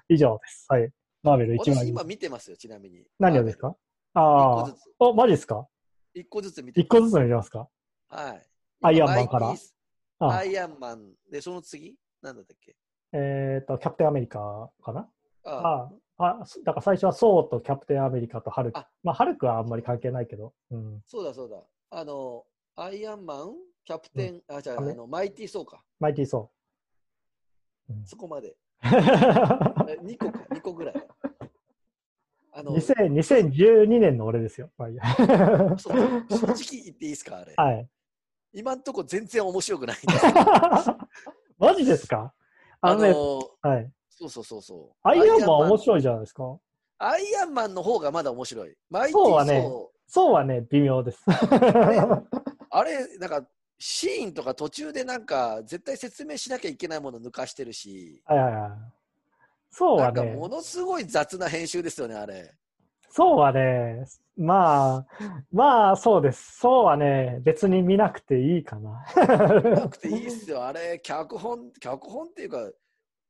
A: 以上です。はい。マーベル一番
B: 私今見てますよ、ちなみに。
A: 何をですか？
B: 一
A: ああ。お、マジですか？
B: 一個ずつ見て
A: 一個ずつ見ますか？
B: はい。
A: アイアンマンから？
B: アイアンマンで、その次？なんだったっけ？
A: えっ、と、キャプテンアメリカかな？
B: あ
A: ああ、そだから最初はソーとキャプテンアメリカとハルク
B: あ。
A: まあ、ハルクはあんまり関係ないけど。うん。
B: そうだそうだ。あの、アイアンマン、キャプテン、あ、じゃあ、あの、マイティーソーか。
A: マイティーソ
B: そこまで。
A: ー。
B: え2個か、2個ぐらい。あの、
A: 2000 2012年の俺ですよ。まあいいや
B: そう正直言っていいですか、あれ。
A: はい。
B: 今んとこ全然面白くないんですよ。[laughs]
A: マジですか？あ
B: あ
A: のね、
B: の、
A: はい。
B: そうそうそうそう。
A: アイアンマン面
B: い。
A: 白いじゃないですか？
B: アイアンマンの方がまだ面白い。マイティ
A: そうはねそうはね、微妙です。[laughs]
B: あれ、なんか、シーンとか途中でなんか、絶対説明しなきゃいけないもの抜かしてるし、
A: はいはいはい。そう
B: なんか
A: はね、
B: ものすごい雑な編集ですよね、あれ。
A: そうはね、まあ、まあそうです。そうはね、別に見なくていいかな。
B: なくていいっ [laughs] すよ、あれ、脚本、脚本っていうか、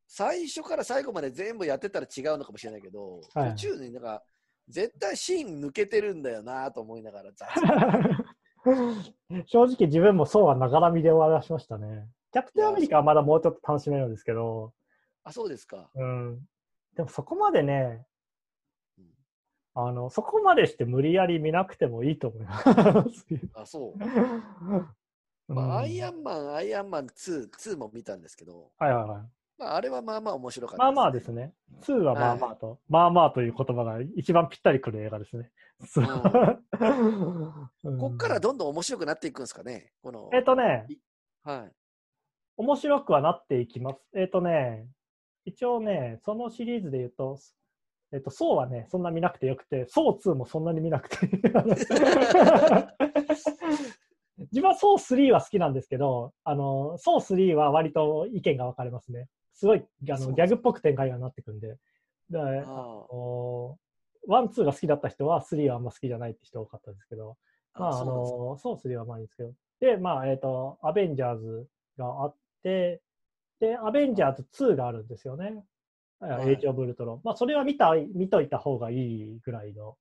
B: 最初から最後まで全部やってたら違うのかもしれないけど、
A: はい
B: 途中になんか、絶対シーン抜けてるんだよなと思いながら雑 [laughs]
A: 正直自分もそうはながらみで終わらしましたね。キャプテンアメリカはまだもうちょっと楽しめるんですけど、
B: あ、そうですか。
A: うん。でもそこまでね
B: うん、
A: あの、そこまでして無理やり見なくてもいいと思います。
B: あ、そう。
A: うん
B: まあ、アイアンマン、アイアンマン2、2も見たんですけど、
A: はいはいはい。
B: まあ、あれはまあまあ面白かった
A: まあまあですね。2はまあまあと、まあまあという言葉が一番ぴったりくる映画ですね。うん [laughs]
B: こっからどんどん面白くなっていくんですかね、この。
A: えっとね、
B: はい。
A: 面白くはなっていきます。えっとね、一応ね、そのシリーズで言うと、えっと、ソーはね、そんな見なくてよくて、ソー2もそんなに見なくて。[laughs] 自分はソー3は好きなんですけど、あの、ソー3は割と意見が分かれますね。すごいあ
B: そう
A: のギャグっぽく展開がなってくんで。で、あ
B: あ
A: のワン、ツーが好きだった人は、スリーはあんま好きじゃないって人多かったんですけど、まあ、あの、そうスリーはまあいいんですけど。で、まあ、えっ、と、アベンジャーズがあって、で、アベンジャーズ2があるんですよね。
B: はい
A: エイジ・オブ・ウルトロン。まあ、それは見た、見といた方がいいぐらいの、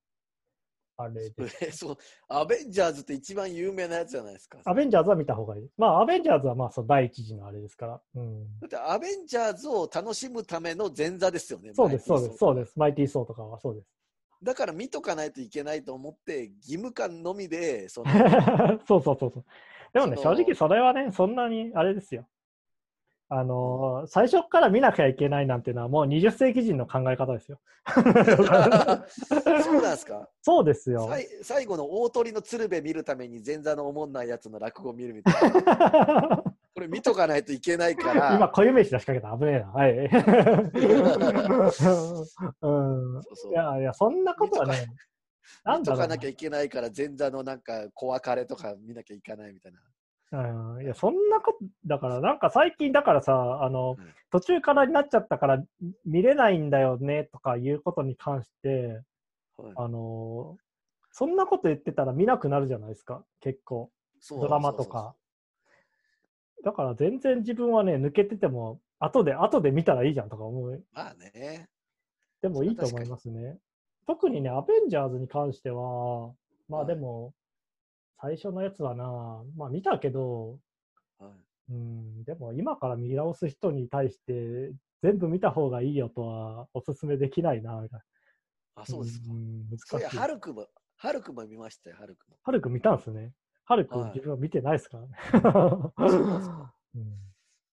A: あれです。
B: えそう、アベンジャーズって一番有名なやつじゃないですか。
A: アベンジャーズは見た方がいい。まあ、アベンジャーズはまあ、その第一次のあれですから。うん。
B: だってアベンジャーズを楽しむための前座ですよね。
A: そうです、そうです、そう
B: す。
A: です。マイティー・ソーとかはそうです。
B: だから見とかないといけないと思って、義務感のみで、その [laughs]
A: そうそうそうそう。でもね、正直それはね、そんなにあれですよ。あのー最初から見なきゃいけないなんていうのはもう20世紀人の考え方ですよ。
B: そうなんですか？[laughs]
A: そうですよ。
B: 最後の大鳥の鶴瓶見るために前座のおもんないやつの落語を見るみたいな。[laughs] これ見とかないといけないから。
A: 今、固有名詞出しかけた。危ねえな。はい。[laughs] うん。
B: そうそう
A: いやいや、そんなことはね、なん
B: とかなきゃいけないから前座のなんか小別れとか見なきゃいけないみたいな。
A: うんいや、そんなこと、だから、なんか最近、だからさ、あの、
B: うん
A: 途中からになっちゃったから見れないんだよねとかいうことに関して、
B: はい
A: あのそんなこと言ってたら見なくなるじゃないですか、結構。ドラマとか。だから全然自分はね、抜けてても、後で、後で見たらいいじゃんとか思う。
B: まあね。
A: でもいいと思いますね。特にね、アベンジャーズに関しては、まあ
B: はい
A: でも、最初のやつはな、まあ見たけど、
B: はい
A: うん、でも今から見直す人に対して、全部見た方がいいよとはおすすめできないな、みたいな。
B: あ、そうですか。ういや、
A: 難しい。
B: ハルクも、ハルクも見ましたよ、ハルクも。
A: ハルク見たんですね。ハルク
B: はい
A: 自分は見てないですからね。
B: そうなんですか [laughs]
A: うん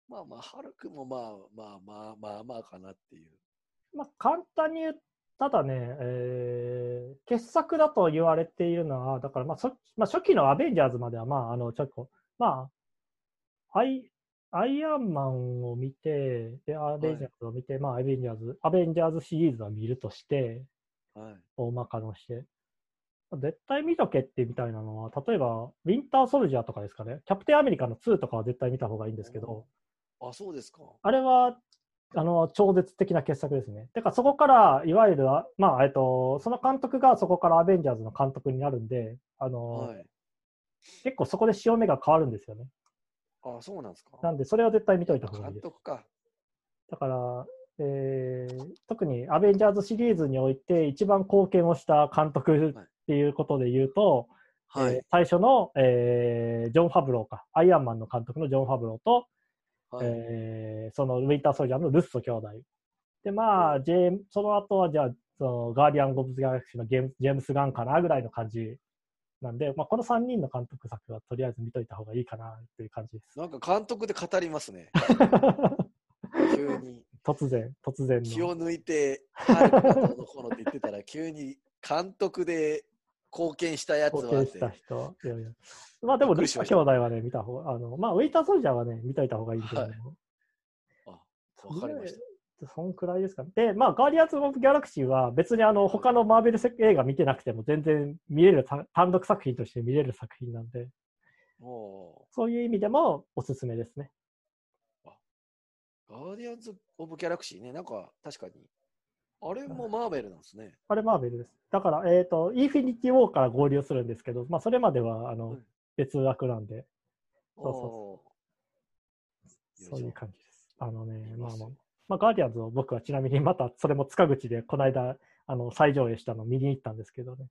B: まあまあ、ハルクもまあまあまあまあまあかなっていう。
A: まあ、簡単に言っただね、えー傑作だと言われているのは、だからまあそ、まあ、初期のアベンジャーズまでは、まあ、あの、ちょっと、まあ、アイ、アイアンマンを見て、で、アベンジャーズを見て、まあ、アベンジャーズ、アベンジャーズシリーズは見るとして、
B: はい。
A: 大まかのして。絶対見とけってみたいなのは、例えば、ウィンターソルジャーとかですかね。キャプテンアメリカの2とかは絶対見た方がいいんですけど、
B: あ、そうですか。
A: あれは、あの、超絶的な傑作ですね。てか、そこから、いわゆる、まあ、えっと、その監督がそこからアベンジャーズの監督になるんで、あの、
B: はい。
A: 結構そこで潮目が変わるんですよね。
B: あ、そうなんですか。
A: なんで、それは絶対見といた方がいいです。
B: 監督か。
A: だから、えー特にアベンジャーズシリーズにおいて一番貢献をした監督っていうことで言うと、
B: はい。
A: えー最初の、えージョン・ファブローか、アイアンマンの監督のジョン・ファブローと、
B: はい。
A: えーそのウィンター・ソルジャーのルッソ兄弟。で、まあ、ジェその後は、じゃあ、そのガーディアン・ゴブズ・ギャラクシーのゲームジェームス・ガンかなぐらいの感じなんで、まあ、この3人の監督作はとりあえず見といた方がいいかなっていう感じです。
B: なんか監督で語りますね。[laughs] 急に。
A: 突然、突然
B: 気
A: の。
B: を抜いて、ハルクがどうのこうのって言ってたら、急に監督で貢献したやつ
A: 貢
B: はって
A: 献した人。いやいやまあでも、ルッソ兄弟はね、見た方が、あの、まあ、ウィンター・ソルジャーはね、見といた方がいいけど、
B: はいわかりました。
A: そんくらいですかね。で、まあ、ガーディアンズ・オブ・ギャラクシーは別にあの他のマーベル映画見てなくても全然見れるた単独作品として見れる作品なんで、
B: お
A: そういう意味でもおすすめですね。
B: ガーディアンズ・オブ・ギャラクシーね、なんか確かに。あれもマーベルなんですね。
A: あれマーベルです。だから、えっ、と、インフィニティ・ウォーから合流するんですけど、まあ、それまではあの、
B: うん
A: 別枠なんで、そうそう
B: おー
A: そういう感じです。あのね、
B: ま
A: あまあ、まあ、ガーディアンズを僕はちなみにまたそれも塚口でこの間、あの再上映したの見に行ったんですけどね、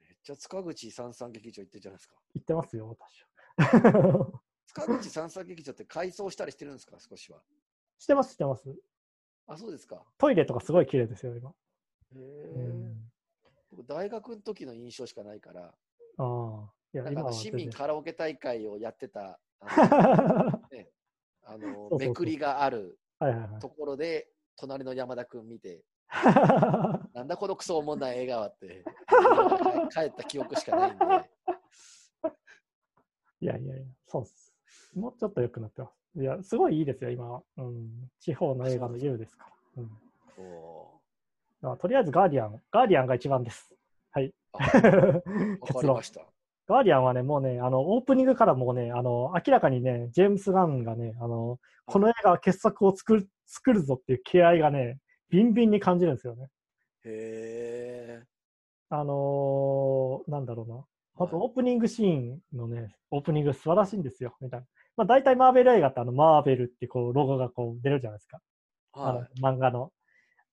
B: めっちゃ塚口三三劇場行ってるじゃないですか。
A: 行ってますよ、私は。
B: 塚口三三劇場って改装したりしてるんですか、少しは。
A: してます、してます。
B: あ、そうですか。
A: トイレとかすごい綺麗ですよ、今。
B: へえ
A: うん、
B: 僕、大学の時の印象しかないから、
A: ああ。いや、
B: なんかあの
A: 今。
B: 市民カラオケ大会をやってた、あの [laughs] ね、あのめくりがあるところで、隣の山田君見て、
A: は [laughs]
B: なんだこのクソおもんない映画はって、帰 [laughs] 帰った記憶しかないんで、
A: い。いやいやいや、そうっす。もうちょっと良くなってます。いや、すごいいいですよ、今は。うん。地方の映画の優ですから。うん。
B: お
A: だからとりあえずガーディアン、ガーディアンが一番です。はい。[laughs] 結論。ガーディアンはね、もうね、あの、オープニングからもうね、あの、明らかにね、ジェームス・ガンがね、あの、この映画は傑作を作る、作るぞっていう気合がね、ビンビンに感じるんですよね。
B: へえ。
A: あのーなんだろうな。まず
B: はい
A: オープニングシーンのね、オープニング素晴らしいんですよ、みたいな。まあ大体マーベル映画ってあの、マーベルってこう、ロゴがこう出るじゃないですか。あの
B: はい。
A: 漫画の。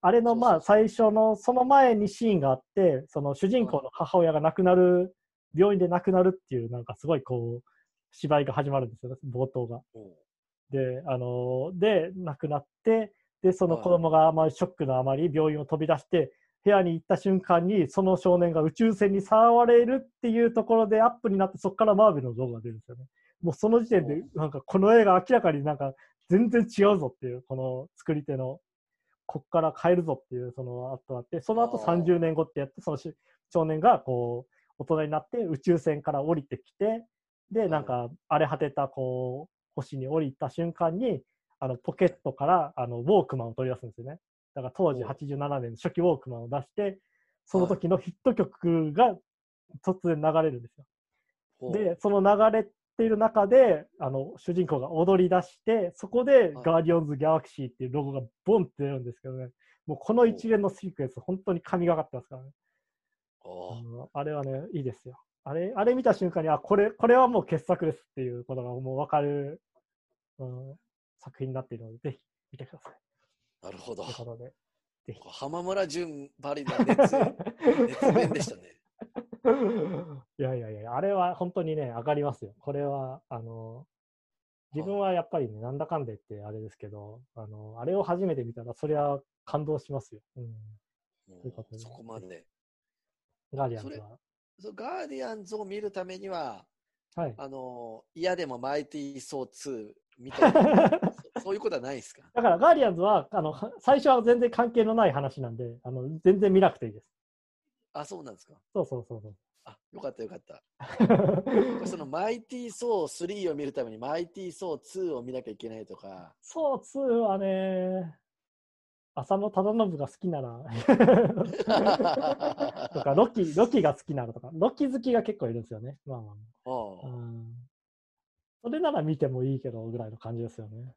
A: あれのまあ最初の、その前にシーンがあって、その主人公の母親が亡くなる、病院で亡くなるっていう、なんかすごいこう、芝居が始まるんですよね、冒頭が。で、あのーで、亡くなって、で、その
B: はい
A: 子供があまりショックのあまり病院を飛び出して、部屋に行った瞬間に、その少年が宇宙船に触れるっていうところでアップになって、そこからマーベルの動画が出るんですよね。もうその時点で、なんかこの映画明らかになんか全然違うぞっていう、この作り手の、こっから変えるぞっていう、その後あって、その後
B: あー。
A: 30年後ってやって、そのし少年がこう、大人になって宇宙船から降りてきて、で、なんか荒れ果てたこう、星に降りた瞬間に、あのポケットからあのウォークマンを取り出すんですよね。だから当時
B: おう。
A: 87年の初期ウォークマンを出して、その時のヒット曲が突然流れるんですよ。で、その流れている中で、あの主人公が踊り出して、そこで
B: はい
A: ガーディオンズ・ギャラクシーっていうロゴがボンって出るんですけどね、もうこの一連のシークエンス、本当に神がかってますからね。あのあれはね、いいですよ。あれ、あれ見た瞬間に、あ、これ、これはもう傑作ですっていうことがもう分かる、うん、作品になっているので、ぜひ見てください。
B: なるほど
A: という。ことで、ぜひ。
B: 浜村淳ばりな熱 [laughs] 熱弁でしたね。[laughs]
A: いやいやいや、あれは本当にね、上がりますよ。これは、あの、自分はやっぱりね、なんだかんでってあれですけど、あの、あれを初めて見たら、そりゃ感動しますよ。うん。
B: そこまで。
A: ガーディアンズは。
B: そうガーディアンズを見るためには、
A: はい。
B: あの、嫌でもマイティー・ソー2みたいな [laughs] そそういうことはないですか？
A: だから、ガーディアンズは、あの、は最初は全然関係のない話なんで、あの、全然見なくていいです。
B: あ、そうなんですか。
A: そうそうそうそう。
B: あ、よかったよかった。[laughs] そのマイティー・ソー3を見るためにマイティー・ソー2を見なきゃいけないとか、
A: そう、2はね、浅野忠信が好きなら [laughs] とか、ロキ、ロキが好きならとか、ロキ好きが結構いるんですよね。まあまあまあ。
B: おう
A: うん。それなら見てもいいけど、ぐらいの感じですよね。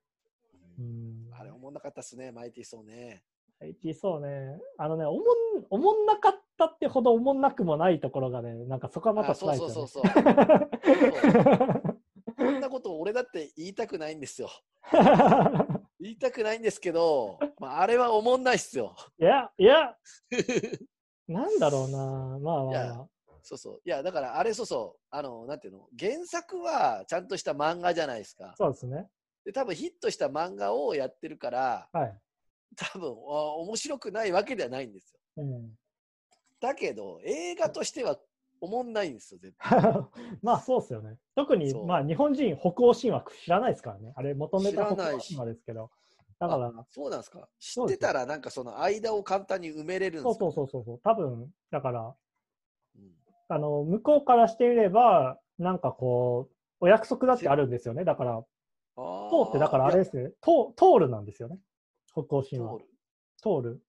A: う
B: うん
A: ん。
B: あれ、思んなかったっすね、マイティー・ソーね。
A: IT そうね。あのね、おもん、おもんなかったってほどおもんなくもないところがね、なんかそこはまた
B: あそう
A: 辛いです
B: そ
A: よね。
B: うそうそう。こんなこと俺だって言いたくないんですよ。[laughs] 言いたくないんですけど、まあ、あれは思んないっすよ。
A: いや、いや、[laughs] なんだろうな。まあまあまあ。
B: そうそう。いや、だからあれそうそう、あの、なんていうの、原作はちゃんとした漫画じゃないですか。
A: そうですね。
B: で、多分ヒットした漫画をやってるから、
A: はい。
B: 多分あ面白くないわけではないんですよ。
A: うん。
B: だけど、映画としては思んないんですよ、絶対。[laughs]
A: まあそうですよね。特にまあ日本人北欧神話知らないですからね。あれ元ネタ
B: 知ら
A: 北欧
B: ないし
A: 神話ですけど。だから、
B: あそうなんですか。知ってたら、なんかその間を簡単に埋めれるんですか？
A: そうそうそうそう。多分、だから、
B: うん
A: あの、向こうからしてみれば、なんかこう、お約束だってあるんですよね。だから、
B: あ
A: トーってだからあれですね、トートールなんですよね。北欧神話。
B: 通る。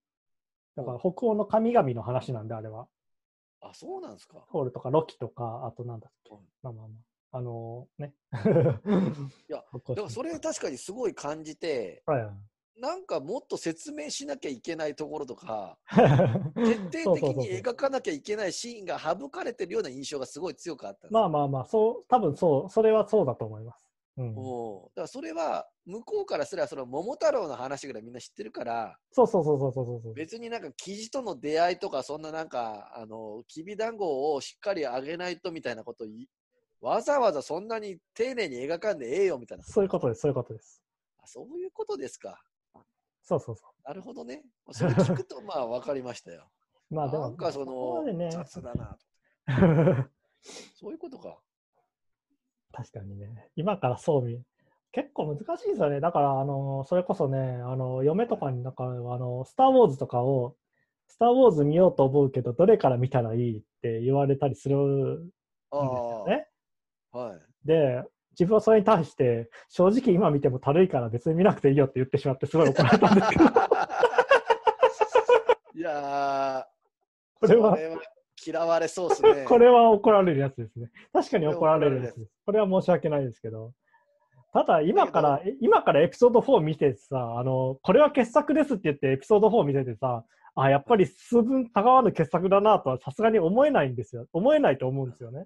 A: だから北欧の神々の話なんで、あれは。
B: あ、そうなんですか。
A: トールとかロキとか、あとなんだっけ
B: うん。
A: まあまあまあ。あのーね。
B: いや、[laughs]
A: 北欧
B: でもそれ確かにすごい感じて、
A: はいはい
B: なんかもっと説明しなきゃいけないところとか、[laughs] 徹底的に描かなきゃいけないシーンが省かれてるような印象がすごい強くあった
A: まあまあまあ、そう、多分そう、それはそうだと思います。うん、
B: おうだからそれは向こうからすればその桃太郎の話ぐらいみんな知ってるから
A: そうそうそうそうそうそう。
B: 別になんか生地との出会いとかそんななんかあのきびだんごをしっかり揚げないとみたいなこといわざわざそんなに丁寧に描かんでええよみたいな
A: そういうことです、そういうことです。
B: あそういうことですか。
A: そうそうそ
B: なるほどね。それ聞くとまあ分かりましたよ。
A: う。[laughs] まあでも、
B: なんかその雑だな [laughs] そういうことか
A: 確かにね、今からそう見、結構難しいですよね。だから、あの、それこそね、あの、嫁とかに、なんか、あの、スター・ウォーズとかを、スター・ウォーズ見ようと思うけど、どれから見たらいいって言われたりするんです
B: あ
A: よね。
B: あはい
A: で、自分はそれに対して、正直今見てもたるいから別に見なくていいよって言ってしまって、すごい怒られたんですけど、[laughs]
B: いやー [laughs]
A: これは
B: 嫌われそうですね [laughs]
A: これは怒られるやつですね。確かに怒られるや
B: つ
A: つです。これは申し訳ないですけど。ただ、今から、え今からエピソード4見てさ、あの、これは傑作ですって言ってエピソード4見ててさ、あ、やっぱり数分たがわぬ傑作だなとはさすがに思えないんですよ。思えないと思うんですよね。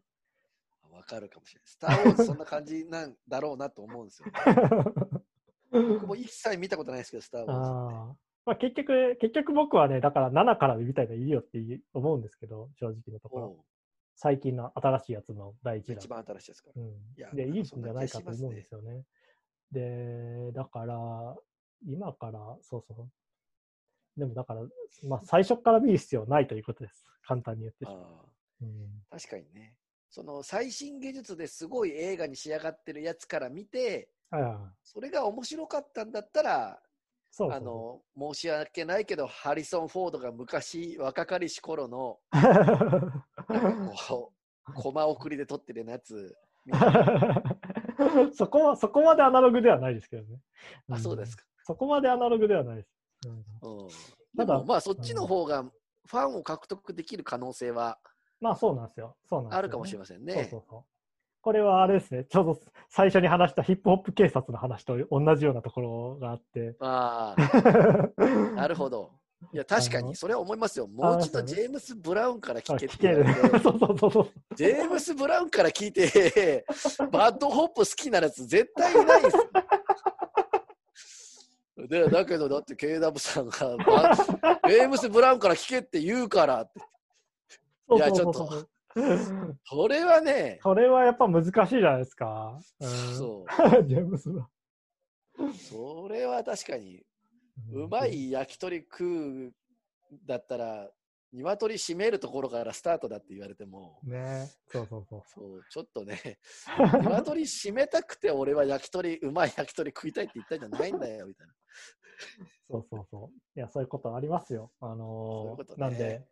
B: わかるかもしれない。スター・ウォーズそんな感じなんだろうなと思うんですよ。[laughs] 僕も一切見たことないですけど、スター・ウォーズって。
A: まあ、結局、結局僕はね、だから7から見たいのいいよって思うんですけど、正直なところ。最近の新しいやつの第一弾
B: 一。番新しいですから。
A: うん
B: いや
A: で、いいんじゃないかと思うんですよね。で、だから、今から、そうそう。でもだから、まあ、最初から見る必要ないということです。簡単に言ってしまう。
B: あ
A: うん
B: あ確かにね。その最新技術ですごい映画に仕上がってるやつから見て、それが面白かったんだったら、
A: そう
B: あの、申し訳ないけど、ハリソン・フォードが昔、若かりし頃の、[laughs] コマ送りで撮ってるやつ、[laughs]
A: そこは、そこまでアナログではないですけどね。
B: あ、そうです
A: か。
B: か。
A: そこまでアナログではないです。うん
B: うん。
A: ただ
B: まあ、そっちの方が、ファンを獲得できる可能性は
A: まあそうなんですよ。そうなんね、
B: あるかもしれませんね。
A: そうそうそう。これはあれですね、ちょうど最初に話したヒップホップ警察の話と同じようなところがあって。
B: ああ、[laughs] なるほど。いや、確かに、それは思いますよ。もう一度
A: あ
B: ジェームス・ブラウンから聞けって
A: 聞ける
B: 言われて。[laughs]
A: そうそうそうそう。
B: ジェームス・ブラウンから聞いて、[laughs] バッドホップ好きなやつ絶対いないですよ。で、だけど、だって KW さんが、バジェームス・ブラウンから聞けって言うからって。いや
A: そうそう [laughs] そ
B: れはね、
A: それはやっぱ難しいじゃないですか。うん、
B: そ
A: ジェームスは
B: う。[laughs] それは確かに、うま。い焼き鳥食うだったら、鶏締めるところからスタートだって言われても、
A: ねそうそうそう。
B: そうちょっとね、鶏締めたくて俺は焼き鳥、うまい焼き鳥食いたいって言ったんじゃないんだよ、みたいな。[laughs]
A: そうそうそう。いや、そういうことありますよ。あのー
B: ね
A: なんで、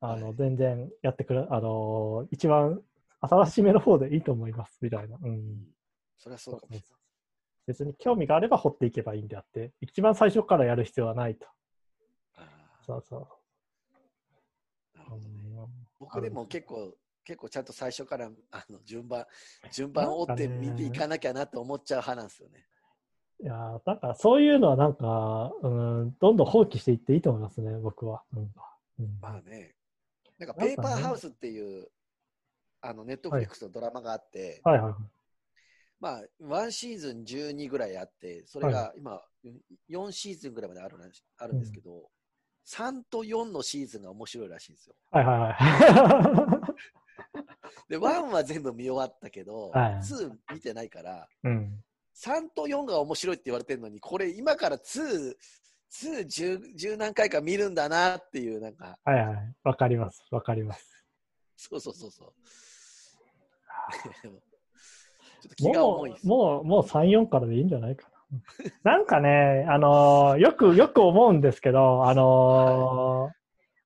A: あの、
B: はい
A: 全然やってくれ、あのー一番新しめの方でいいと思います、みたいな。う。
B: うんんそれはそうかもしれない。
A: 別に興味があれば掘っていけばいいんであって、一番最初からやる必要はないと。
B: あ
A: そうそう。
B: ーなるほどね
A: うん
B: 僕でも結構、結構ちゃんと最初からあの順番、順番を追って見ていかなきゃなと思っちゃう派なんですよね。
A: いやーだからそういうのはなんか、うん、どんどん放棄していっていいと思いますね、僕は。うんうん
B: まあね、なんかペーパーハウスっていう、あのネットフリックスのドラマがあって、
A: はいはいはい。
B: まあ、1シーズン12ぐらいあって、それが今、4シーズンぐらいまであるあるんですけど、3と4のシーズンが面白いらしいんですよ。
A: はいはいはい。
B: で、1は全部見終わったけど、
A: はい
B: 2見てないから、
A: うん。
B: 3と4が面白いって言われてるのに、これ今から2、2十十何回か見るんだなっていう、なんか、
A: はいはい。わかります。わかります。
B: そうそうそうそう。[laughs] ちょっと気が重いです。
A: もう、もう、もう3、4からでいいんじゃないかな。なんかね、あのーよく、よく思うんですけど、あのー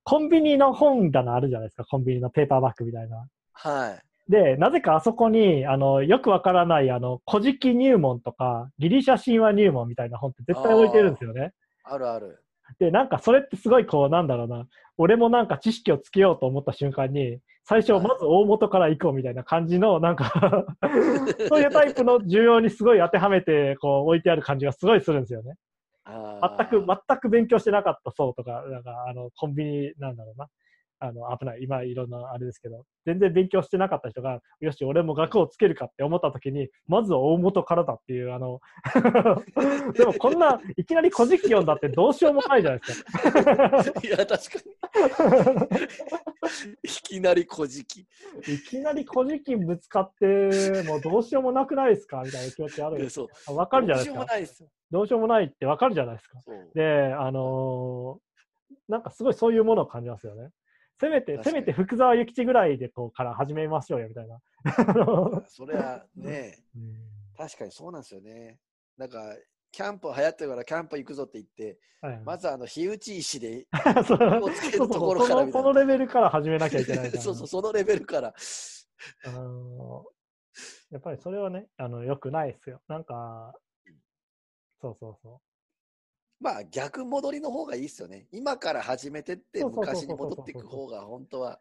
A: コンビニの本棚あるじゃないですか、コンビニのペーパーバッグみたいな。
B: はい。
A: で、なぜかあそこに、あの、よくわからない、あの、古事記入門とか、ギリシャ神話入門みたいな本って絶対置いてるんですよね。
B: あるある。
A: で、なんかそれってすごいこう、なんだろうな、俺もなんか知識をつけようと思った瞬間に、最初まず大元から行こうみたいな感じの、なんか [laughs] そういうタイプの需要にすごい当てはめて、こう置いてある感じがすごいするんですよね。全く、全く勉強してなかった層とか、なんかあの、コンビニなんだろうな。あの、危ない。今、いろんなあれですけど、全然勉強してなかった人が、よし、俺も学をつけるかって思った時に、まずは大元からだっていう、あの、[laughs] でもこんな、いきなり古事記読んだってどうしようもないじゃないです
B: か。[laughs] いや、確かに。[laughs] いきなり古事記。
A: いきなり古事記ぶつかって、もうどうしようもなくないですかみたいな気持ちあるんですわかるじゃないですか。どうしようもないですどうしようもないってわかるじゃないですか。で、あのー、なんかすごいそういうものを感じますよね。せめて、せめて福沢諭吉ぐらいでこうから始めましょうよみたいな。[laughs]
B: それはね、うん、確かにそうなんですよね。なんか、キャンプ流行ってるからキャンプ行くぞって言って、はい、まずあの、火打ち石で [laughs]
A: をつけるところからそのレベルから始めなきゃいけない [laughs]
B: そうそう、そのレベルから。
A: あのやっぱりそれはね、あの、よくないですよ。なんか、そうそうそう。
B: まあ逆戻りの方がいいですよね。今から始めてって昔に戻っていく方が本当は。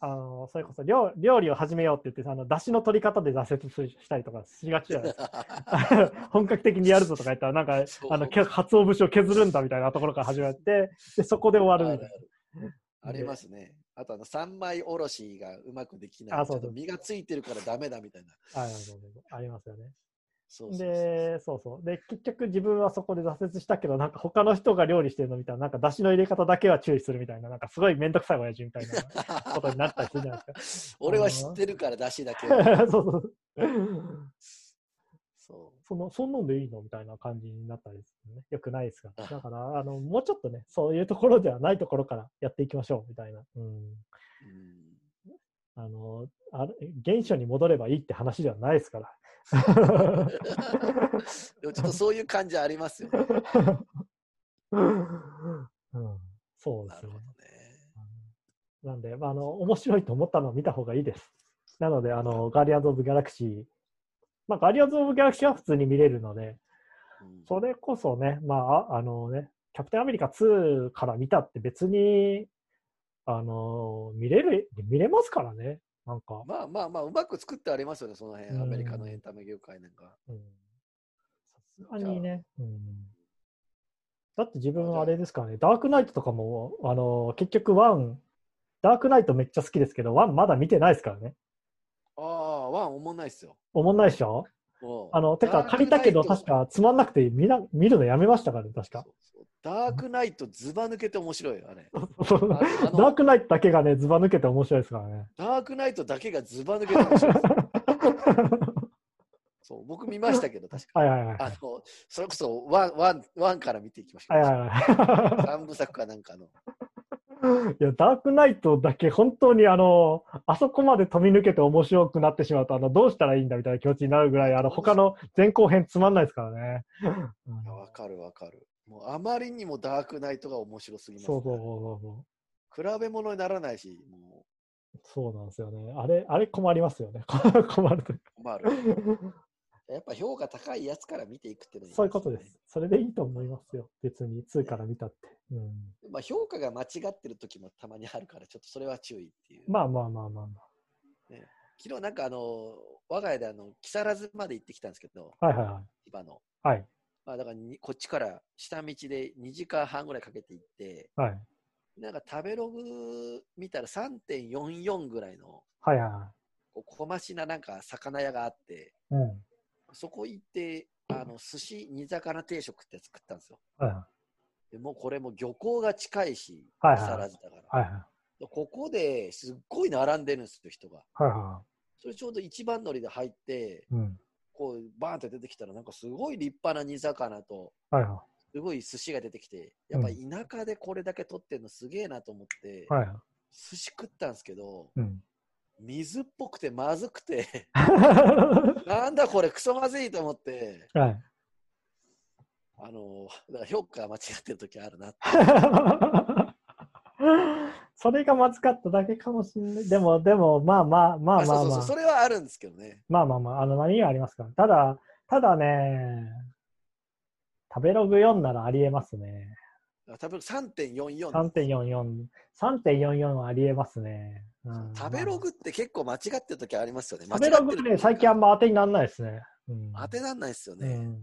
A: あのそれこそ料料理を始めようって言ってあの出汁の取り方で挫折したりとかしがちじゃないですか。[laughs] 本格的にやるぞとか言ったらなんかあの鰹節を削るんだみたいなところから始まってでそこで終わるみたい
B: な。ありますね。あとあの三枚おろしがうまくできない。あそうそう身がついてるからダメだみたいな。
A: あありますよね。で、そうそう。で、結局自分はそこで挫折したけど、なんか他の人が料理してるのみたいな、なんか出汁の入れ方だけは注意するみたいな、なんかすごいめんどくさい親父みたいな [laughs] ことになったりするじゃないですか。[laughs] 俺
B: は知ってるから出汁だけ。そうそう。
A: そう。その、そんなんでいいのみたいな感じになったりするね。よくないですが。[laughs] だから、あの、もうちょっとね、そういうところではないところからやっていきましょう、みたいな。うん。うんあの、あ原初に戻ればいいって話ではないですから。
B: でもちょっとそういう感じありますよね。
A: うん、そうですね。ななんで、まあ、あの、面白いと思ったのを見た方がいいです。なので、あの、ガーディアンズ・オブ・ギャラクシー、まあ、ガーディアンズ・オブ・ギャラクシーは普通に見れるので、それこそね、まあ、あのね、キャプテンアメリカ2から見たって別に、あの、見れる、見れますからね。なんか。
B: まあまあまあ、うまく作ってありますよね、その辺、アメリカのエンタメ業界なんか。
A: さすがにね、うん。だって自分はあれですからね、ダークナイトとかも、あの、結局ワン、ダークナイトめっちゃ好きですけど、ワンまだ見てないですからね。
B: ああ、ワンおもんないっすよ。
A: おもんないっしょ？あの、てか借りたけど確かつまんなくて見な見るのやめましたからね、確か。そうそう
B: ダークナイトずば抜けて面白い、あれ。ダ
A: ークナイトだけがね、ずば抜けて面白いですからね。
B: ダークナイトだけがずば抜けて面白いです。[laughs] そう、僕見ましたけど、確かに。はいはいはい、あの、それこそワン、ワン、ワンから見ていきましょう。はいはいはい。[laughs] 三部作かなんかの。
A: いや、ダークナイトだけ本当にあの、あそこまで飛び抜けて面白くなってしまうと、あの、どうしたらいいんだみたいな気持ちになるぐらい、あの、他の前後編つまんないですからね。
B: わかるわかる。もうあまりにもダークナイトが面白すぎます、ね、そうそうそうそう。比べ物にならないし、も
A: う。そうなんですよね。あれ、あれ困りますよね。[laughs] 困ると。
B: 困る。やっぱ評価高いやつから見ていくっていうの、
A: ね、そういうことです。それでいいと思いますよ。別に2から見たって。うん、
B: まあ評価が間違ってる時もたまにあるから、ちょっとそれは注意っていう。
A: まあまあまあまあま
B: あ。ね、昨日なんかあの、我が家であの、木更津まで行ってきたんですけど、
A: はいはいはい。
B: 千葉の。
A: はい。
B: まあ、だからこっちから下道で2時間半ぐらいかけて行って、
A: はい、
B: なんか食べログ見たら3.44ぐらいの、
A: はいはい、
B: 小増ななんか魚屋があって、
A: うん、
B: そこ行って、あの寿司煮魚定食って作ったんですよ。
A: はい、
B: でもこれも漁港が近いし、
A: はいはい、木更津
B: だから、はいはい、ここですっごい並んでるんですよ、人が。
A: はいはい、
B: それちょうど一番乗りで入って、
A: うん。
B: こうバーンって出てきたらなんかすごい立派な煮魚と、
A: はいはい、
B: すごい寿司が出てきてやっぱ田舎でこれだけ取ってるのすげえなと思って、
A: はいはい、
B: 寿司食ったんですけど、
A: うん、
B: 水っぽくてまずくて [laughs] なんだこれクソまずいと思って、
A: はい、
B: あのだから評価が間違ってる時あるなって [laughs]
A: それがまずかっただけかもしれない。でも、でも、まあまあまあまあ、まあ、そうそう
B: それはあるんですけどね。
A: まあまあまあ、あの、何がありますか。ただ、ただね、食べログ読んだらありえますね。
B: 食べログ3.44。
A: 3.44。3.44はありえますね。うん
B: 食べログって結構間違ってる時ありますよね。
A: 食べログね、最近あん
B: ま。
A: ま当てにならないですね。うん
B: 当てなんないですよね。
A: うん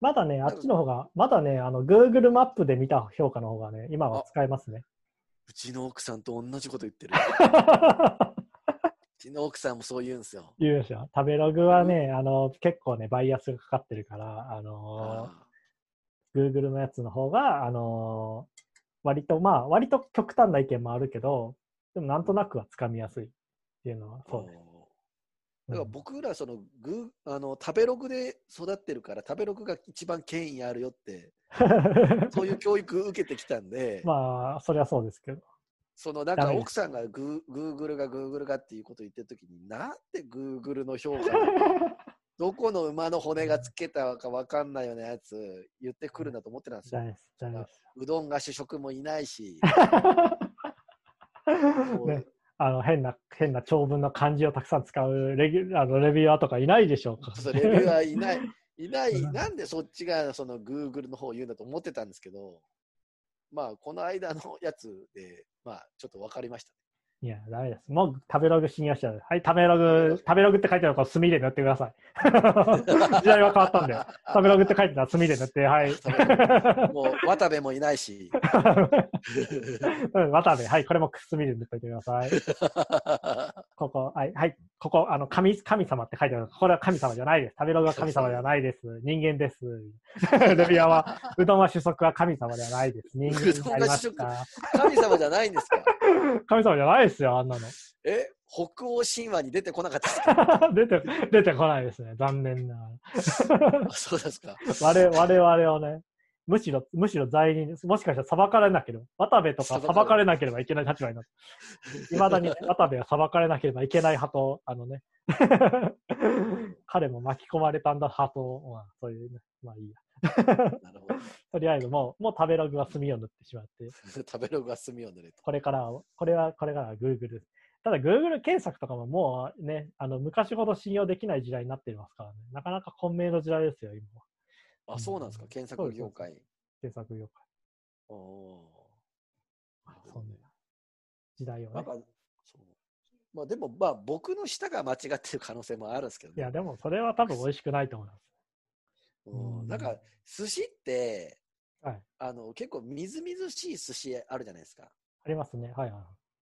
A: まだね、あっちの方が、まだね、あの、Google マップで見た評価の方がね、今は使えますね。
B: うちの奥さんと同じこと言ってる。[laughs] うちの奥さんもそう言うんですよ。
A: 言うでしょ。食べログはね、あの、結構ね、バイアスがかかってるから、あの
B: あ
A: Google のやつの方が、あの割と、まあ、割と極端な意見もあるけど、でもなんとなくはつかみやすいっていうのは
B: ー
A: そうです。
B: だから僕らそのグーあの食べログで育ってるから食べログが一番権威あるよって [laughs] そういう教育受けてきたんで、
A: まあ、そりゃそうですけど。
B: そのなんか奥さんがグーグルがグーグルがっていうことを言ってるときになんでグーグルの評価 [laughs] どこの馬の骨がつけたかわかんないようなやつ言ってくるんだと思ってたんですよ。うどんが主食もいないし、[laughs]
A: ね。あの変な変な長文の漢字をたくさん使うレギュあのレビュアーとかいないでしょうか。
B: レビューはいない、[laughs] いない、
A: うん。
B: なんでそっちがその Google の方を言うんだと思ってたんですけど、まあ、この間のやつで、まあ、ちょっと分かりました。
A: いや、ダメです。もう食べログ信用しちゃう。はい、食べログ、食べログって書いてあるから墨で塗ってください。[laughs] 時代は変わったんで。食べログって書いてたら墨で塗って、はい。
B: もう渡部もいないし、
A: うん渡部、はい、これも墨で塗っておいてください。ここ、はい、はい、ここ、あの、神、神様って書いてある。これは神様じゃないです。食べログは神様ではないです。人間です。[laughs] レビュアーは、うどんは主食は神様ではないです。人間になりました。
B: 神様じゃないんですか？
A: 神様じゃないですよ、あんなの。
B: え北欧神話に出てこなかったですか？[laughs]
A: 出て、出てこないですね。残念な。
B: あそうですか。
A: 我我々をね、むしろ、むしろ罪人です。もしかしたら裁かれなければ、渡部とか裁かれなければいけない立場になって、いまだに [laughs] 渡部は裁かれなければいけない派と、あのね、[laughs] 彼も巻き込まれたんだ派と、まあ、そういうね、まあいいや。[laughs]
B: なるほど。
A: とりあえずもう、もう食べログは墨を塗ってしまって、[laughs]
B: 食べログが墨を塗れと。
A: これからは、これは、これからは Google。ただ Google 検索とかももうね、あの、昔ほど信用できない時代になっていますからね。なかなか混迷の時代ですよ、今は。
B: あ、そうなんですか？検索業界。
A: 検索業界。
B: おー
A: そんな時代をね
B: なん。か、そう。まあでも、まあ僕の舌が間違ってる可能性もあるんですけどね。
A: いや、でもそれは多分美味しくないと思います。
B: なんか、寿司って、
A: はい。
B: あの、結構みずみずしい寿司あるじゃないですか。
A: ありますね。はいはい。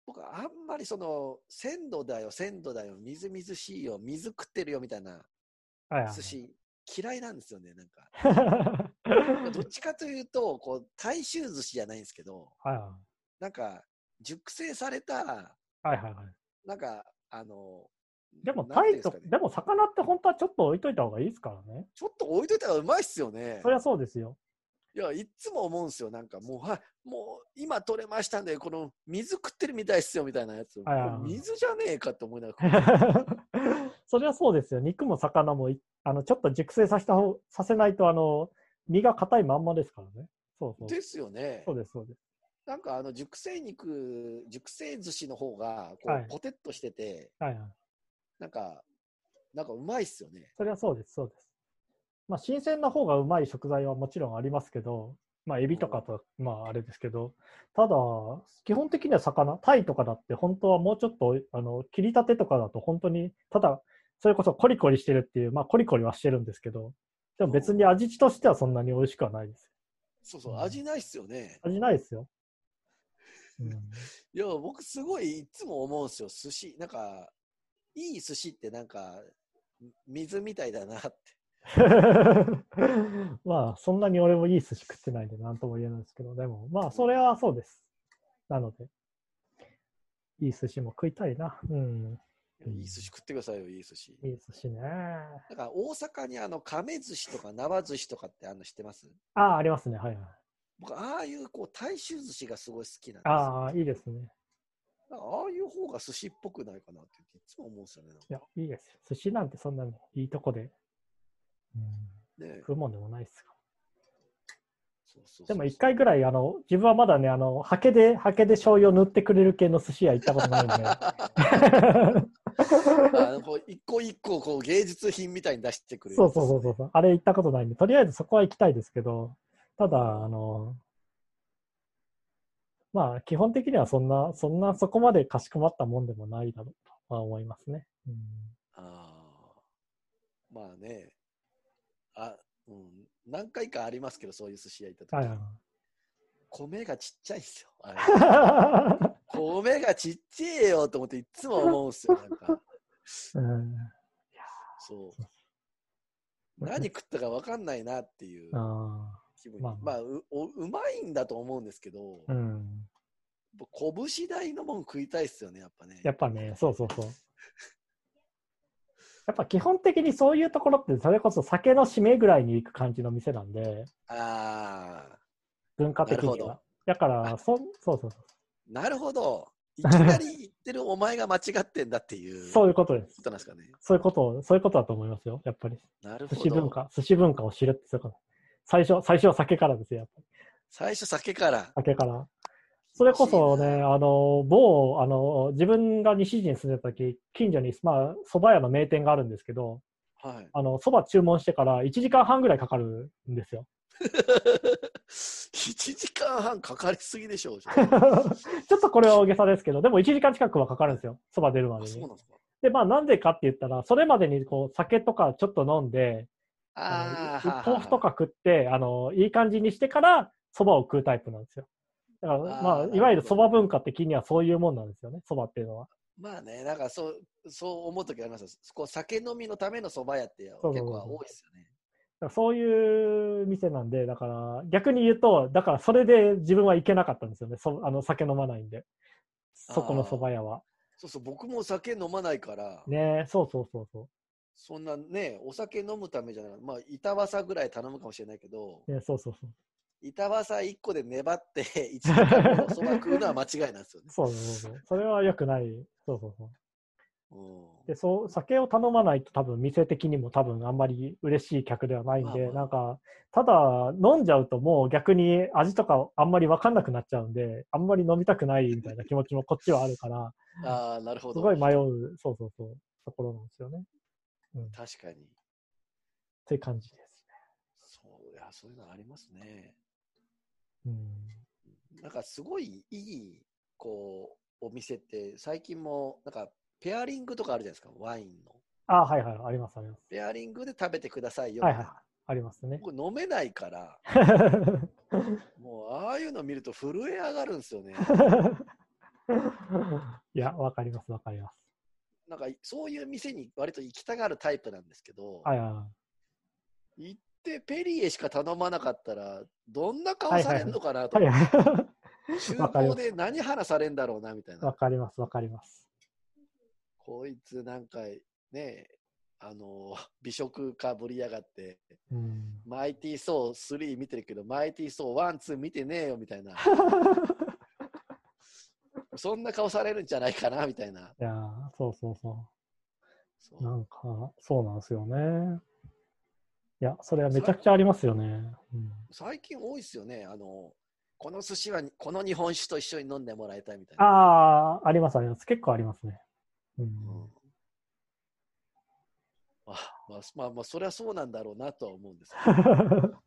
B: 僕はあんまりその、鮮度だよ、鮮度だよ、みずみずしいよ、水食ってるよみたいな
A: はいはい。
B: 寿司、嫌いなんですよね、なんか。[laughs]
A: は
B: どっちかというと、こう、大衆寿司じゃないんですけど、
A: いは
B: なんか、熟成された、
A: い。はいはいはい。
B: なんか、あの、
A: でも、タイと、
B: うんでね
A: でも魚って本当はちょっと置いといた方がいいですからね。
B: ちょっと置いといたらうまいっすよね。
A: そりゃそうですよ。
B: いや、いっつも思うんですよ。なんかもう、はい、もう今取れましたんで、この水食ってるみたいっすよみたいなやつ。水じゃねえかって思いながら。[laughs]
A: そりゃそうですよ。肉も魚もいあのちょっと熟成させた方させないとあの身が硬いまんまですからね。そうそう。
B: ですよね
A: そう。です、そうです。
B: なんかあの熟成肉、熟成寿司の方がこう、
A: はい
B: ポテッとしてて、
A: はいはい。
B: なんか、なんかうまいっすよね。
A: それはそうです、そうです。まあ、新鮮な方がうまい食材はもちろんありますけど、まあ、エビとかと、まあ、あれですけど、ただ、基本的には魚、タイとかだって、本当はもうちょっと、あの、切り立てとかだと、本当に、ただ、それこそコリコリしてるっていう、まあ、コリコリはしてるんですけど、でも別に味としてはそんなに美味しくはないです。
B: そうそう、味ないっすよね。
A: 味ないですよ。うん、[laughs]
B: いや、僕すごいいつも思うんですよ。寿司、なんか、いい寿司ってなんか、水みたいだなって。[laughs]
A: まあ、そんなに俺もいい寿司食ってないんで、なんとも言えないですけど、でも、まあ、それはそうです。なので、いい寿司も食いたいな。うん。
B: いやいい寿司食ってくださいよ、いい寿司。
A: いい寿司ね。
B: なんか大阪にあの亀寿司とか縄寿司とかってあの知ってます？
A: ああ、ありますね。はいはい。
B: 僕、ああいうこう大衆寿司がすごい好きなんですよ。
A: ああ、いいですね。
B: ああいう方が寿司っぽくないかなっていつも思うんですよね。
A: いや、いいですよ。寿司なんてそんなにいいとこで、うん、
B: ね
A: 食うもんでもないですか
B: そうそうそう
A: でも一回ぐらい、あの、自分はまだね、あの、ハケで、ハケで醤油を塗ってくれる系の寿司屋行ったことないんで。[laughs]
B: あのこう一個一個こう芸術品みたいに出してくれる
A: そうそうそうそう。あれ行ったことないんで、とりあえずそこは行きたいですけど、ただ、あの、まあ、基本的にはそんな、そんなそこまでかしこまったもんでもないだろうとは思いますね。うん、
B: ああ。まあね。あ、うん。何回かありますけど、そういう寿司屋行った時、
A: はいはい
B: 米がちっちゃいんですよ。[laughs] 米がちっちゃいよと思っていつも思うんですよ。なんか、
A: い。[laughs] うん
B: そう。何食ったか分かんないなっていう
A: あ
B: 気分に。
A: まあ
B: まあ、うおうまいんだと思うんですけど、
A: ーうん。
B: 拳大のもん食いたいっすよね、やっぱね。
A: やっぱね、そうそうそう。やっぱ基本的にそういうところって、それこそ酒の締めぐらいに行く感じの店なんで、
B: ああ、
A: 文化的には。だから、そそうそうそ
B: なるほど。いきなり言ってるお前が間違ってんだっていう
A: う。[laughs] そういうことです。
B: ことなんですかね。
A: そういうことを、そういうことだと思いますよ、やっぱり。
B: なるほど。
A: 寿司文化、寿司文化を知るってそういうこと。最初、最初は酒からですよ、やっぱり。
B: 最初酒から。
A: 酒から。それこそね、あの、某、あの、自分が西陣に住んでた時、近所に、まあ、蕎麦屋の名店があるんですけど、
B: はい。
A: あの、蕎麦注文してから1時間半ぐらいかかるんですよ。[laughs]
B: 1時間半かかりすぎでしょう。じゃ [laughs]
A: ちょっとこれは大げさですけど、でも1時間近くはかかるんですよ、蕎麦出るま
B: あ
A: でに。
B: そうなんですか。
A: で、まあ、なんでかって言ったら、それまでにこう酒とかちょっと飲んで、豆腐とか食って、あの、いい感じにしてから蕎麦を食うタイプなんですよ。だから、まあ、いわゆる蕎麦文化的にはそういうもんなんですよね、蕎麦っていうのは。
B: まあね、なんかそう、そう思うときありますよ。こう酒飲みのための蕎麦屋って結
A: そうそうそう
B: 構多いですよね。
A: そういう店なんで、だから逆に言うと、だからそれで自分は行けなかったんですよね、そあの酒飲まないんで、そこの蕎麦屋は。
B: そうそう、僕も酒飲まないから、
A: ねそうそうそうそ
B: そんなね、お酒飲むためじゃない、まあ、板わさぐらい頼むかもしれないけど、
A: う。ねそうそうそう。
B: 板わさ1個で粘って [laughs] 1時間そば食うのは間違いなんですよね。
A: そうそうそう。それは良くない。そうそうそう。
B: うん
A: で、そう、酒を頼まないと多分店的にも多分あんまり嬉しい客ではないんで、
B: まあまあ
A: なんか、ただ飲んじゃうともう逆に味とかあんまりわかんなくなっちゃうんで、あんまり飲みたくないみたいな気持ちもこっちはあるから、[laughs]
B: ああ、なるほど。
A: すごい迷う、そうそうそう、ところなんですよね。
B: 確かに。
A: って感じです
B: そういや、そういうのありますね。
A: ね。うん。
B: なんかすごいいい、こう、お店って、最近も、なんか、ペアリングとかあるじゃないですか、ワインの。
A: あはいはい、あります、あります。
B: ペアリングで食べてくださいよ。
A: はいはい、ありますね。
B: 僕飲めないから、[laughs] もうああいうの見ると震え上がるんですよね。[laughs]
A: いや、わかります、わかります。
B: なんかそういう店に割と行きたがるタイプなんですけど、
A: はいは
B: 行ってペリエしか頼まなかったら、どんな顔されんのかなと
A: かります
B: 房で何話されんだろうなみたい
A: い。わ
B: な。
A: かります、わかります。
B: こいつなんかね、あの、美食かぶりやがって、
A: うん。
B: マイティーソー3見てるけど、マイティーソー1、2見てねえよみたいな。[laughs] そんな顔されるんじゃないかなみたいな。
A: いやーそうそうそ。
B: そう
A: なんか、そうなんですよね。いや、それはめちゃくちゃありますよね。うん、
B: 最近多いですよね。あの、この寿司はこの日本酒と一緒に飲んでもらいたいみたいな。
A: ああ、あります、あります。結構ありますね。うん
B: うんあまあ、まあ、まあ、そりゃそうなんだろうなとは思うんですけど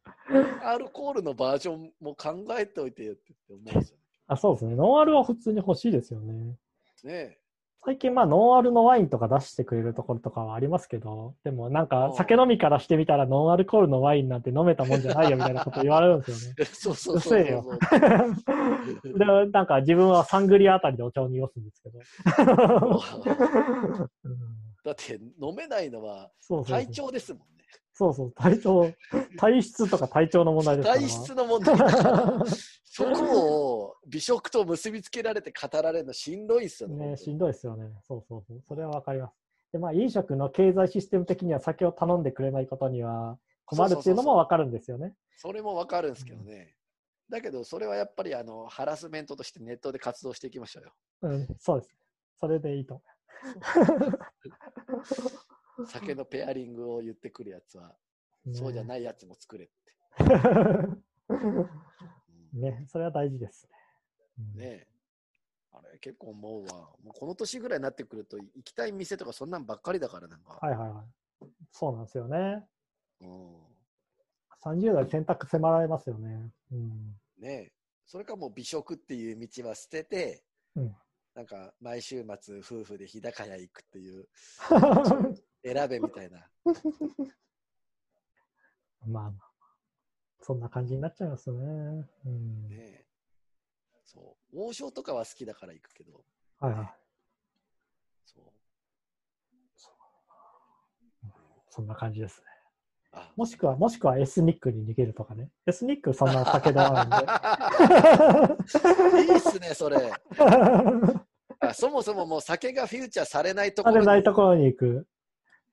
B: [laughs] アルコールのバージョンも考えておいてよって思うんですよ
A: あそうですね。ノンアルは普通に欲しいですよね。
B: ね。ね
A: 最近、まあ、ノンアルのワインとか出してくれるところとかはありますけど、でもなん
B: あ
A: か
B: あ、
A: 酒飲みからしてみたら、ノンアルコールのワインなんて飲めたもんじゃないよみたいなこと言われるんですよね。
B: え [laughs] そうそうそうそう
A: うせえよ [laughs] で、なんか自分はサングリアあたりでお茶を濁すんですけど。[laughs] うん
B: だって飲めないのは
A: そうそうそう
B: 体調ですもんね。
A: そうそう、体調、体質とか体調の問題ですから。
B: 体質の問題そこを美食と結びつけられて語られるのしんどいっすよね。
A: ね、しんどいですよね。そうそうそう。それはわかります。で、まあ、飲食の経済システム的には酒を頼んでくれないことには困るっていうのもわかるんですよね。
B: それもわかるんですけどね。だけど、それはやっぱりあのハラスメントとしてネットで活動していきましょうよ。
A: うん、そうです。それでいいと [laughs]
B: 酒のペアリングを言ってくるやつは。[laughs] そうじゃ
A: い。
B: ないやつも作れって。[laughs]
A: ね、それは大事ですね。
B: ねえ。あれ、結構思うわ。もうこの年ぐらいになってくると、行きたい店とかそんなんばっかりだから、なんか。
A: はいはいはい。そうなんですよね。
B: うん、
A: 30代選択迫られますよね。うん。
B: ねえ。それかもう美食っていう道は捨てて、
A: うん
B: なんか毎週末夫婦で日高屋行くっていう [laughs] 選べみたいな。[laughs]
A: まあまあ、そんな感じになっちゃいますね。うん。
B: ねえそう。王将とかは好きだから行くけど、
A: はいはい。
B: そう。
A: そんな感じですね。
B: あ
A: もしくは、もしくはエスニックに逃げるとかね。エスニックそんな酒では [laughs]
B: いいっすね、それ。
A: ないんで。
B: あそもそももう酒がフューチャーされないとこ
A: さ
B: ろに
A: れないところに行く。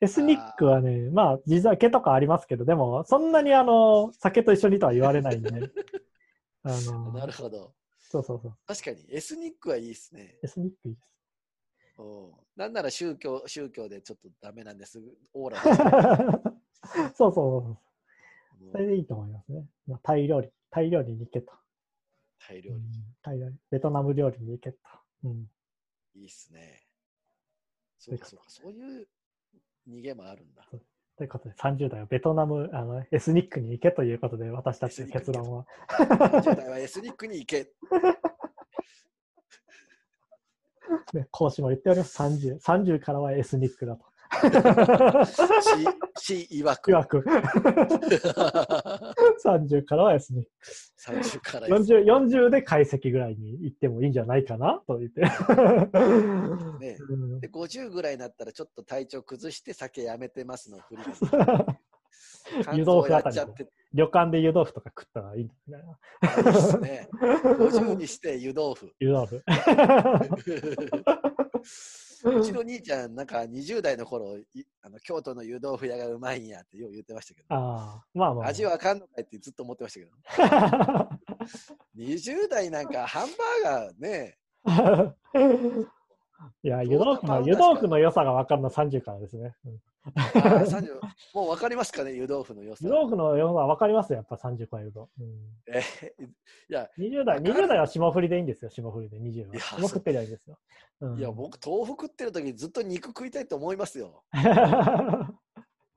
A: エスニックはね、まあ、地酒とかありますけど、でも、そんなにあの、酒と一緒にとは言われないんで。[laughs] あの
B: なるほど。
A: そうそうそう。
B: 確かに、エスニックはいいっすね。
A: エスニックいいです。
B: うんなんなら宗教宗教でちょっとダメなんです。オーラ [laughs]
A: そうそうそう。それ
B: で
A: でいいと思いますね。まあ、タイ料理、タイ料理に行けと。うん
B: タイ料理。
A: タイ料理、ベトナム料理に行けと。うん。
B: いいっすね。そうか、そうか、そういう逃げもあるんだ。
A: ということで、30代はベトナム、あの、エスニックに行けということで、私たちの結論は。
B: 10代はエスニックに行け。[laughs]
A: ね、講師も言っております。30、30からはエスニックだと。[laughs]
B: し、し、曰く。
A: 曰く、[laughs] 30からはエスニック。
B: 30から
A: 40、40で解析ぐらいに行ってもいいんじゃないかな？と言って。
B: ね
A: うん
B: で、50ぐらいになったらちょっと体調崩して酒やめてますの振りが。[laughs]
A: 湯豆腐あたり旅館で湯豆腐とか食ったらいいんだよね。
B: いいっすね。50にして湯豆腐。
A: 湯豆腐。
B: うちの兄ちゃん、なんか20代の頃、いあの京都の湯豆腐屋がうまいんやってよう言ってましたけど、
A: ああ、まあまあ。
B: 味わかんのかいってずっと思ってましたけど、20代なんかハンバーガーね、[laughs]
A: いや、湯豆腐の、湯豆腐の良さが分かるのは30からですね。うん。
B: あー30 [laughs] もう分かりますかね、湯豆腐の良さ
A: 湯。豆腐の良さは分かりますよ、やっぱ30超えると。うん
B: えーいや、
A: 20代、
B: わかる
A: 20代は霜降りでいいんですよ、霜降りで20は。霜降ってりゃいいですよ。うん
B: いや、僕、豆腐食ってる時ずっと肉食いたいと思いますよ。[laughs]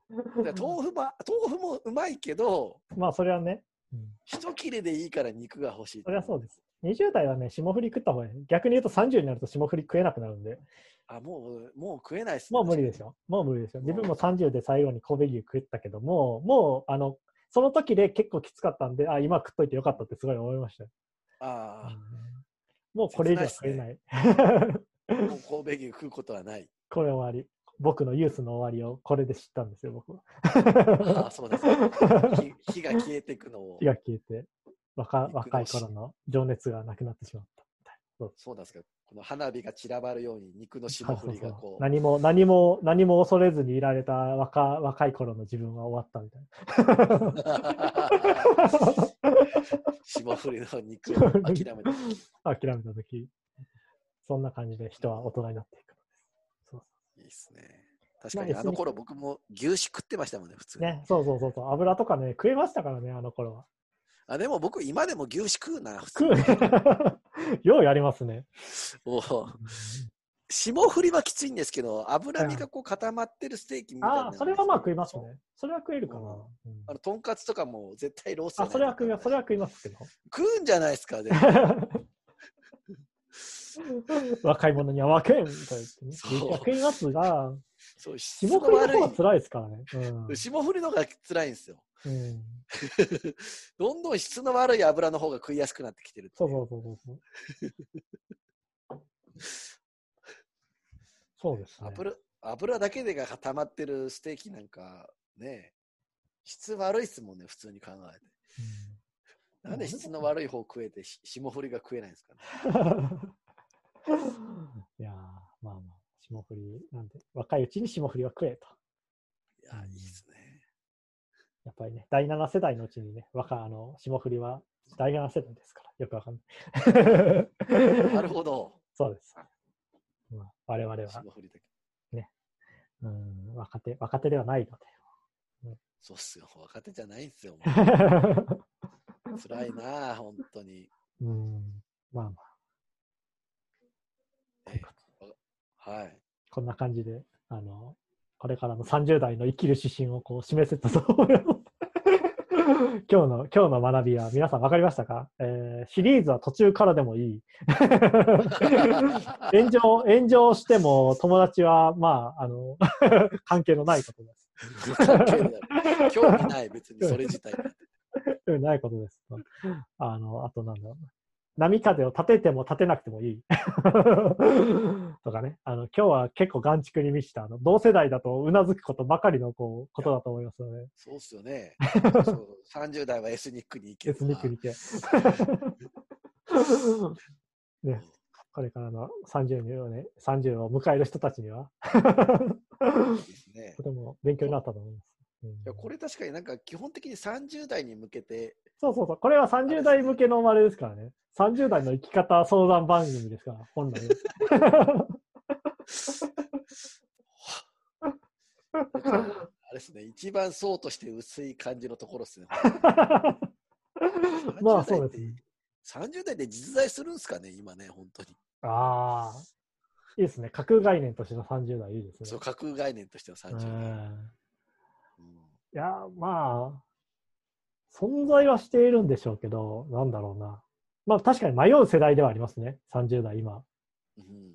B: で豆腐も豆腐もうまいけど、
A: まあ、それはね、うん
B: 一切れでいいから肉が欲しい。
A: それはそうです。20代はね、霜降り食った方がいい。逆に言うと30になると霜降り食えなくなるんで、
B: あ、もう、もう食えないっす、
A: もう無理ですよ。もう無理ですよ。自分も30で最後に神戸牛食ったけども、もう、あの、その時で結構きつかったんで、あ、今食っといてよかったってすごい思いましたよ。
B: あ
A: もうこれ以上食えない。
B: あ、もう神戸牛食うことはない。[laughs]
A: これ終わり。僕のユースの終わりをこれで知ったんですよ、僕は。
B: ああ、そうです [laughs] 火が消えていくのを
A: 火。が消えて若、若い頃の情熱がなくなってしまった。そう
B: そうなんですか。この花火が散らばるように肉の霜降りがこう。
A: 何も、何も、何も恐れずにいられた若若い頃の自分は終わったみたい
B: 霜降りの肉を諦めて。
A: な。[laughs] 諦めた時そんな感じで人は大人になっていく。そう
B: いいっすね。確かに
A: まあ
B: あの頃僕も牛脂食ってましたもんね、普通に。
A: ね、そうそうそうそう。油とかね、食えましたからね、あの頃は。
B: あでも僕今でも牛脂食うな、普通
A: 食う [laughs] ようやりますね。
B: おう霜降りはきついんですけど、脂身がこう固まってるステーキみたいな。
A: ああ、それはまあ食いますね。それは食えるかな。
B: うん
A: うん
B: あのとんかつとかも絶対ロース
A: あ、それは食います。それは食いますけど。
B: 食うんじゃないですか、で [laughs]
A: 若い者には分けんと言ってね。
B: そう
A: 牛は食いますが、
B: そう質
A: 霜降りの方が辛いですからね。うん
B: 霜降りの方が辛いんですよ。
A: うん、
B: どんどん質の悪い油の方が食いやすくなってきてるってい
A: そうそうそうそうそう。そうですね。
B: 油油だけでが溜まってるステーキなんかね、質悪いっすもんね、普通に考えて。
A: うん
B: なんで質の悪い方食えてし霜降りが食えないんですかね。[laughs]
A: いやー、まあまあ、霜降りなんで、若いうちに霜降りは食えと。
B: いや、いいっすね。
A: やっぱりね、第7世代のうちにね、若あの霜降りは第7世代ですから、よくわかんない。
B: なるほど。
A: そうです。まあ、我々は、
B: 霜降りだけ。
A: うん、若手、若手ではないの
B: そうっすよ。若手じゃないんすよ。[laughs] 辛いなあ、本当に。
A: うん、まあまあ、ということ
B: はい。
A: こんな感じで、あの、これからの30代の生きる指針をこう示せたと思います。[laughs] 今日の、今日の学びは皆さん分かりましたか、えーシリーズは途中からでもいい。[laughs] 炎上、炎上しても友達は、まあ、あの、[laughs] 関係のないことです。
B: 関係ない興味ない、別にそれ自体に。
A: うんないことです。あの、あとなんだろうな。波風を立てても立てなくてもいい。[laughs] とかね。あの、今日は結構眼蓄に満ちた、あの、同世代だとうなずくことばかりの、こう、ことだと思いますので、
B: そうっすよね。[laughs] そう30代はエスニックに行け
A: エスニックにて。[laughs] ね、これからの30年をね、30を迎える人たちには、とても勉強になったと思います。うん
B: いやこれ確かになんか基本的に30代に向けて、
A: そうそうそう。これは30代向けのあれですからね。30代の生き方相談番組ですから、本来。[laughs]
B: あれですね、一番そうとして薄い感じのところですね。[laughs]
A: まあそうですね。
B: 30代で実在するんですかね、今ね、本当に。
A: ああ。いいですね。架空概念としての30代いいですね。
B: そう、架空概念としては30
A: う
B: 代。
A: いや、まあ、存在はしているんでしょうけど、なんだろうな。まあ確かに迷う世代ではありますね。30代今。
B: うん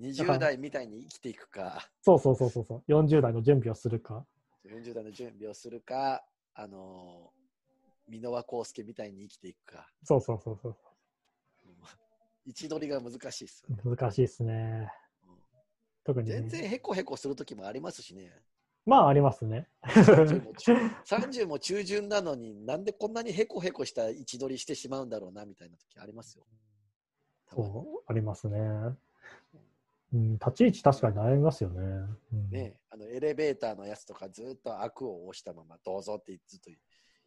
B: 20代みたいに生きていくか、
A: そうそうそうそうそう。40代の準備をするか。
B: 40代の準備をするか、あのー、箕輪康介みたいに生きていくか、
A: そうそうそうそう。
B: うん位置取りが難しいですよね。
A: 難しいですね。
B: うん
A: 特に、ね。
B: 全然へこへこするときもありますしね。
A: まあありますね。[laughs]
B: 30も中30も中旬なのになんでこんなにへこへこした位置取りしてしまうんだろうなみたいな時ありますよ。
A: そう、ありますね。うん、立ち位置確かに悩みますよね。うん、
B: ねあのエレベーターのやつとかずっと悪を押したままどうぞってずっと言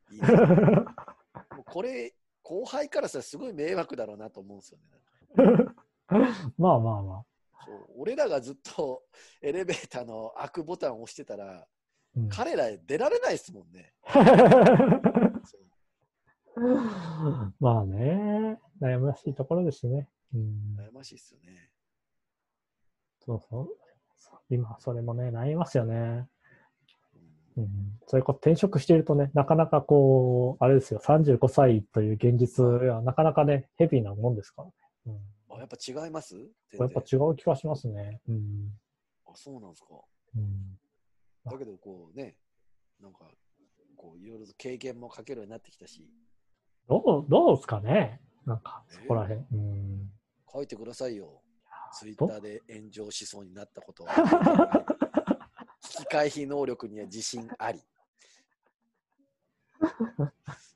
B: [laughs] これ後輩からしたらすごい迷惑だろうなと思うんですよね。[laughs]
A: まあまあまあ。
B: そう俺らがずっと [laughs] エレベーターの開くボタンを押してたら
A: うん
B: 彼ら出られないですもんね。[laughs]
A: まあね、悩ましいところですね。うん、
B: 悩ましいですよね。
A: そうそう。今、それもね、悩みますよね。
B: うん
A: うん、それこそ転職しているとね、なかなかこう、あれですよ、35歳という現実はなかなかね、ヘビーなもんですからね。うん、
B: あやっぱ違います？
A: やっぱ違う気がしますね。うん
B: あそうなんですか。
A: うん、
B: だけどこうね、なんかこういろいろと経験もかけるようになってきたし、
A: どう、どうですかねなんか、そこらへん。うん
B: 書いてくださいよ。ツイッ
A: ど
B: ターで炎上しそうになったことは。[laughs] 引き回避能力には自信あり。[laughs]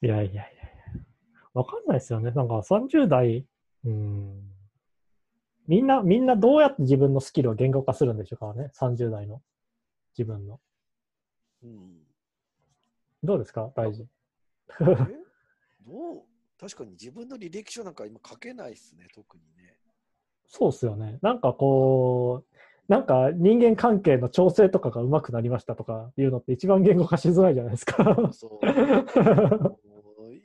A: いやいやいやいや。わかんないですよね。なんか30代、うん。みんな、みんなどうやって自分のスキルを言語化するんでしょうかね？30代の自分の。
B: うん、
A: どうですか？大事。
B: え？[laughs] どう？確かに自分の履歴書なんか今書けないっすね、特にね。
A: そうっすよね。なんかこう、なんか人間関係の調整とかが上手くなりましたとかいうのって一番言語化しづらいじゃないですか。
B: そう。[laughs]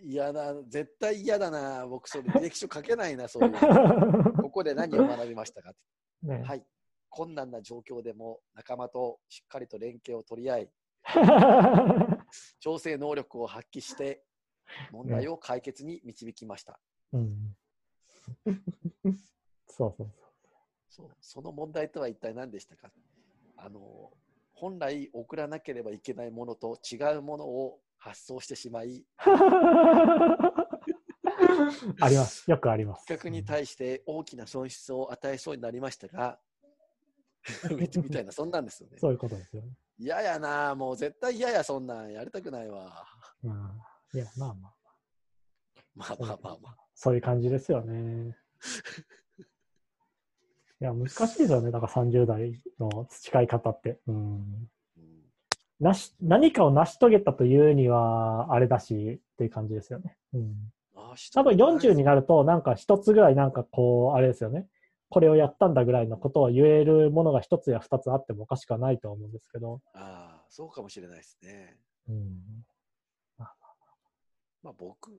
B: 嫌だ、絶対嫌だな。僕、それ履 [laughs] 歴書書けないな、そういうの。[laughs] ここで何を学びましたか
A: ね
B: はい。困難な状況でも仲間としっかりと連携を取り合い、[laughs] 調整能力を発揮して、問題を解決に導きました。
A: うん、そうそう
B: そうその問題とは一体何でしたかあの本来送らなければいけないものと違うものを発送してしまい、[laughs]
A: あります。よくあります。
B: 企画に対して大きな損失を与えそうになりましたが、[laughs] みたいな、そんなんですよね。
A: そういうことですよね。
B: 嫌やな、もう絶対嫌や、そんなんやりたくないわ。
A: うん、いや、まあまあ。
B: まあまあまあまあ。
A: そういう感じですよね。[laughs] いや、難しいですよね。だから30代の培い方って。うん。
B: うん
A: なし、何かを成し遂げたというには、あれだし、っていう感じですよね。うん。
B: あ
A: 多分40になると、なんか一つぐらい、なんかこう、あれですよね。これをやったんだぐらいのことを言えるものが一つや二つあってもおかしくはないと思うんですけど。
B: ああ、そうかもしれないですね。
A: うん。
B: まあ僕、うん、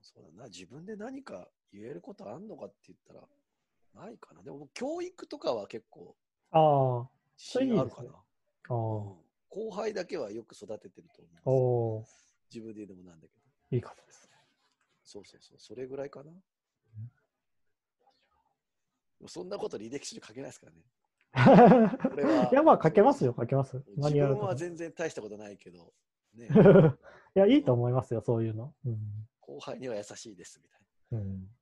B: そうだな、自分で何か言えることあんのかって言ったら、ないかな。でも教育とかは結構
A: ああ、
B: あるかな。
A: ああ、
B: うん後輩だけはよく育ててると思う。
A: おー
B: 自分で言うのもなんだけど。
A: いいことです
B: そうそうそう。それぐらいかな。そんなこと履歴書に書けないですからね。[laughs] い
A: や、まあ、書けますよ、書けます。
B: 自分は
A: マニュアルとか
B: 全然大したことないけど、ね、[laughs]
A: いや、いいと思いますよ、そういうの。うん。
B: 後輩には優しいですみたいな。
A: うん。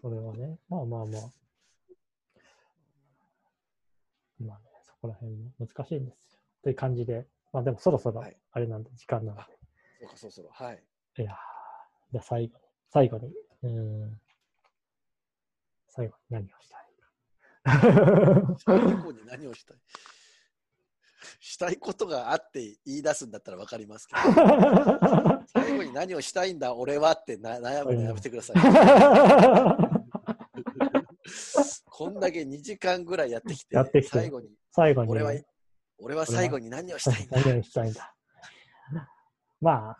A: それはね、まあまあまあ。[laughs] まあね、そこら辺も難しいんですよ。という感じで、まあでもそろそろ
B: はい
A: あれなんで、時間なの
B: そうか、そろそろ。はい。
A: で。いやーじゃあ最後に、最後に、うーん。最後に何をしたい
B: 最後に何をしたい？[laughs] したいことがあって言い出すんだったら分かりますけど、[laughs] 最後に何をしたいんだ、俺はってな悩むのやめてください。[laughs] こんだけ2時間ぐらいやってきて、
A: やってきて
B: 最後に、
A: 最後に、
B: 俺は、俺は最後に何をしたいんだ。
A: 何をしたいんだ。まあ、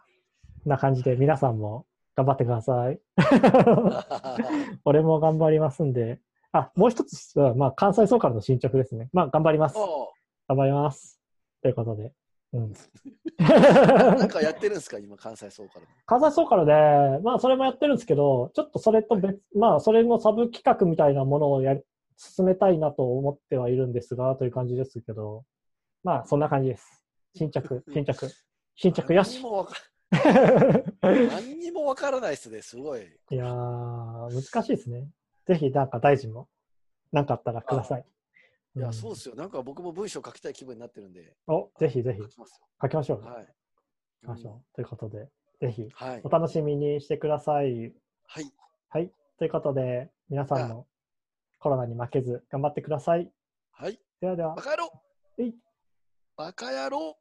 A: こんな感じで皆さんも頑張ってください。[laughs] 俺も頑張りますんで。あ、もう一つは、まあ、関西総からの進捗ですね。まあ、頑張ります。頑張ります。ということで。うん。[laughs]
B: なんかやってるんですか、今、関西総から。
A: 関西総からで、まあ、それもやってるんですけど、ちょっとそれと別、まあ、それのサブ企画みたいなものをやり、進めたいなと思ってはいるんですが、という感じですけど、まあ、そんな感じです。新着、[laughs] 新着。新着よし。
B: 何にもわか [laughs] 何にもわからないですね、すごい。
A: いやー、難しいですね。ぜひ、なんか大臣も、なんかあったらください。
B: いや、
A: ん
B: そうですよ。なんか僕も文章書きたい気分になってるんで、
A: お、ぜひぜひ
B: 書、きます
A: 書きましょう。
B: よ。はい。
A: 書きましょう。ということで、ぜひ、
B: はい
A: お。楽しみにしてください。
B: はい。
A: はい。ということで、皆さんもコロナに負けず頑張ってください。
B: はい。
A: ではでは
B: バ。カ野郎
A: はい
B: バカ野郎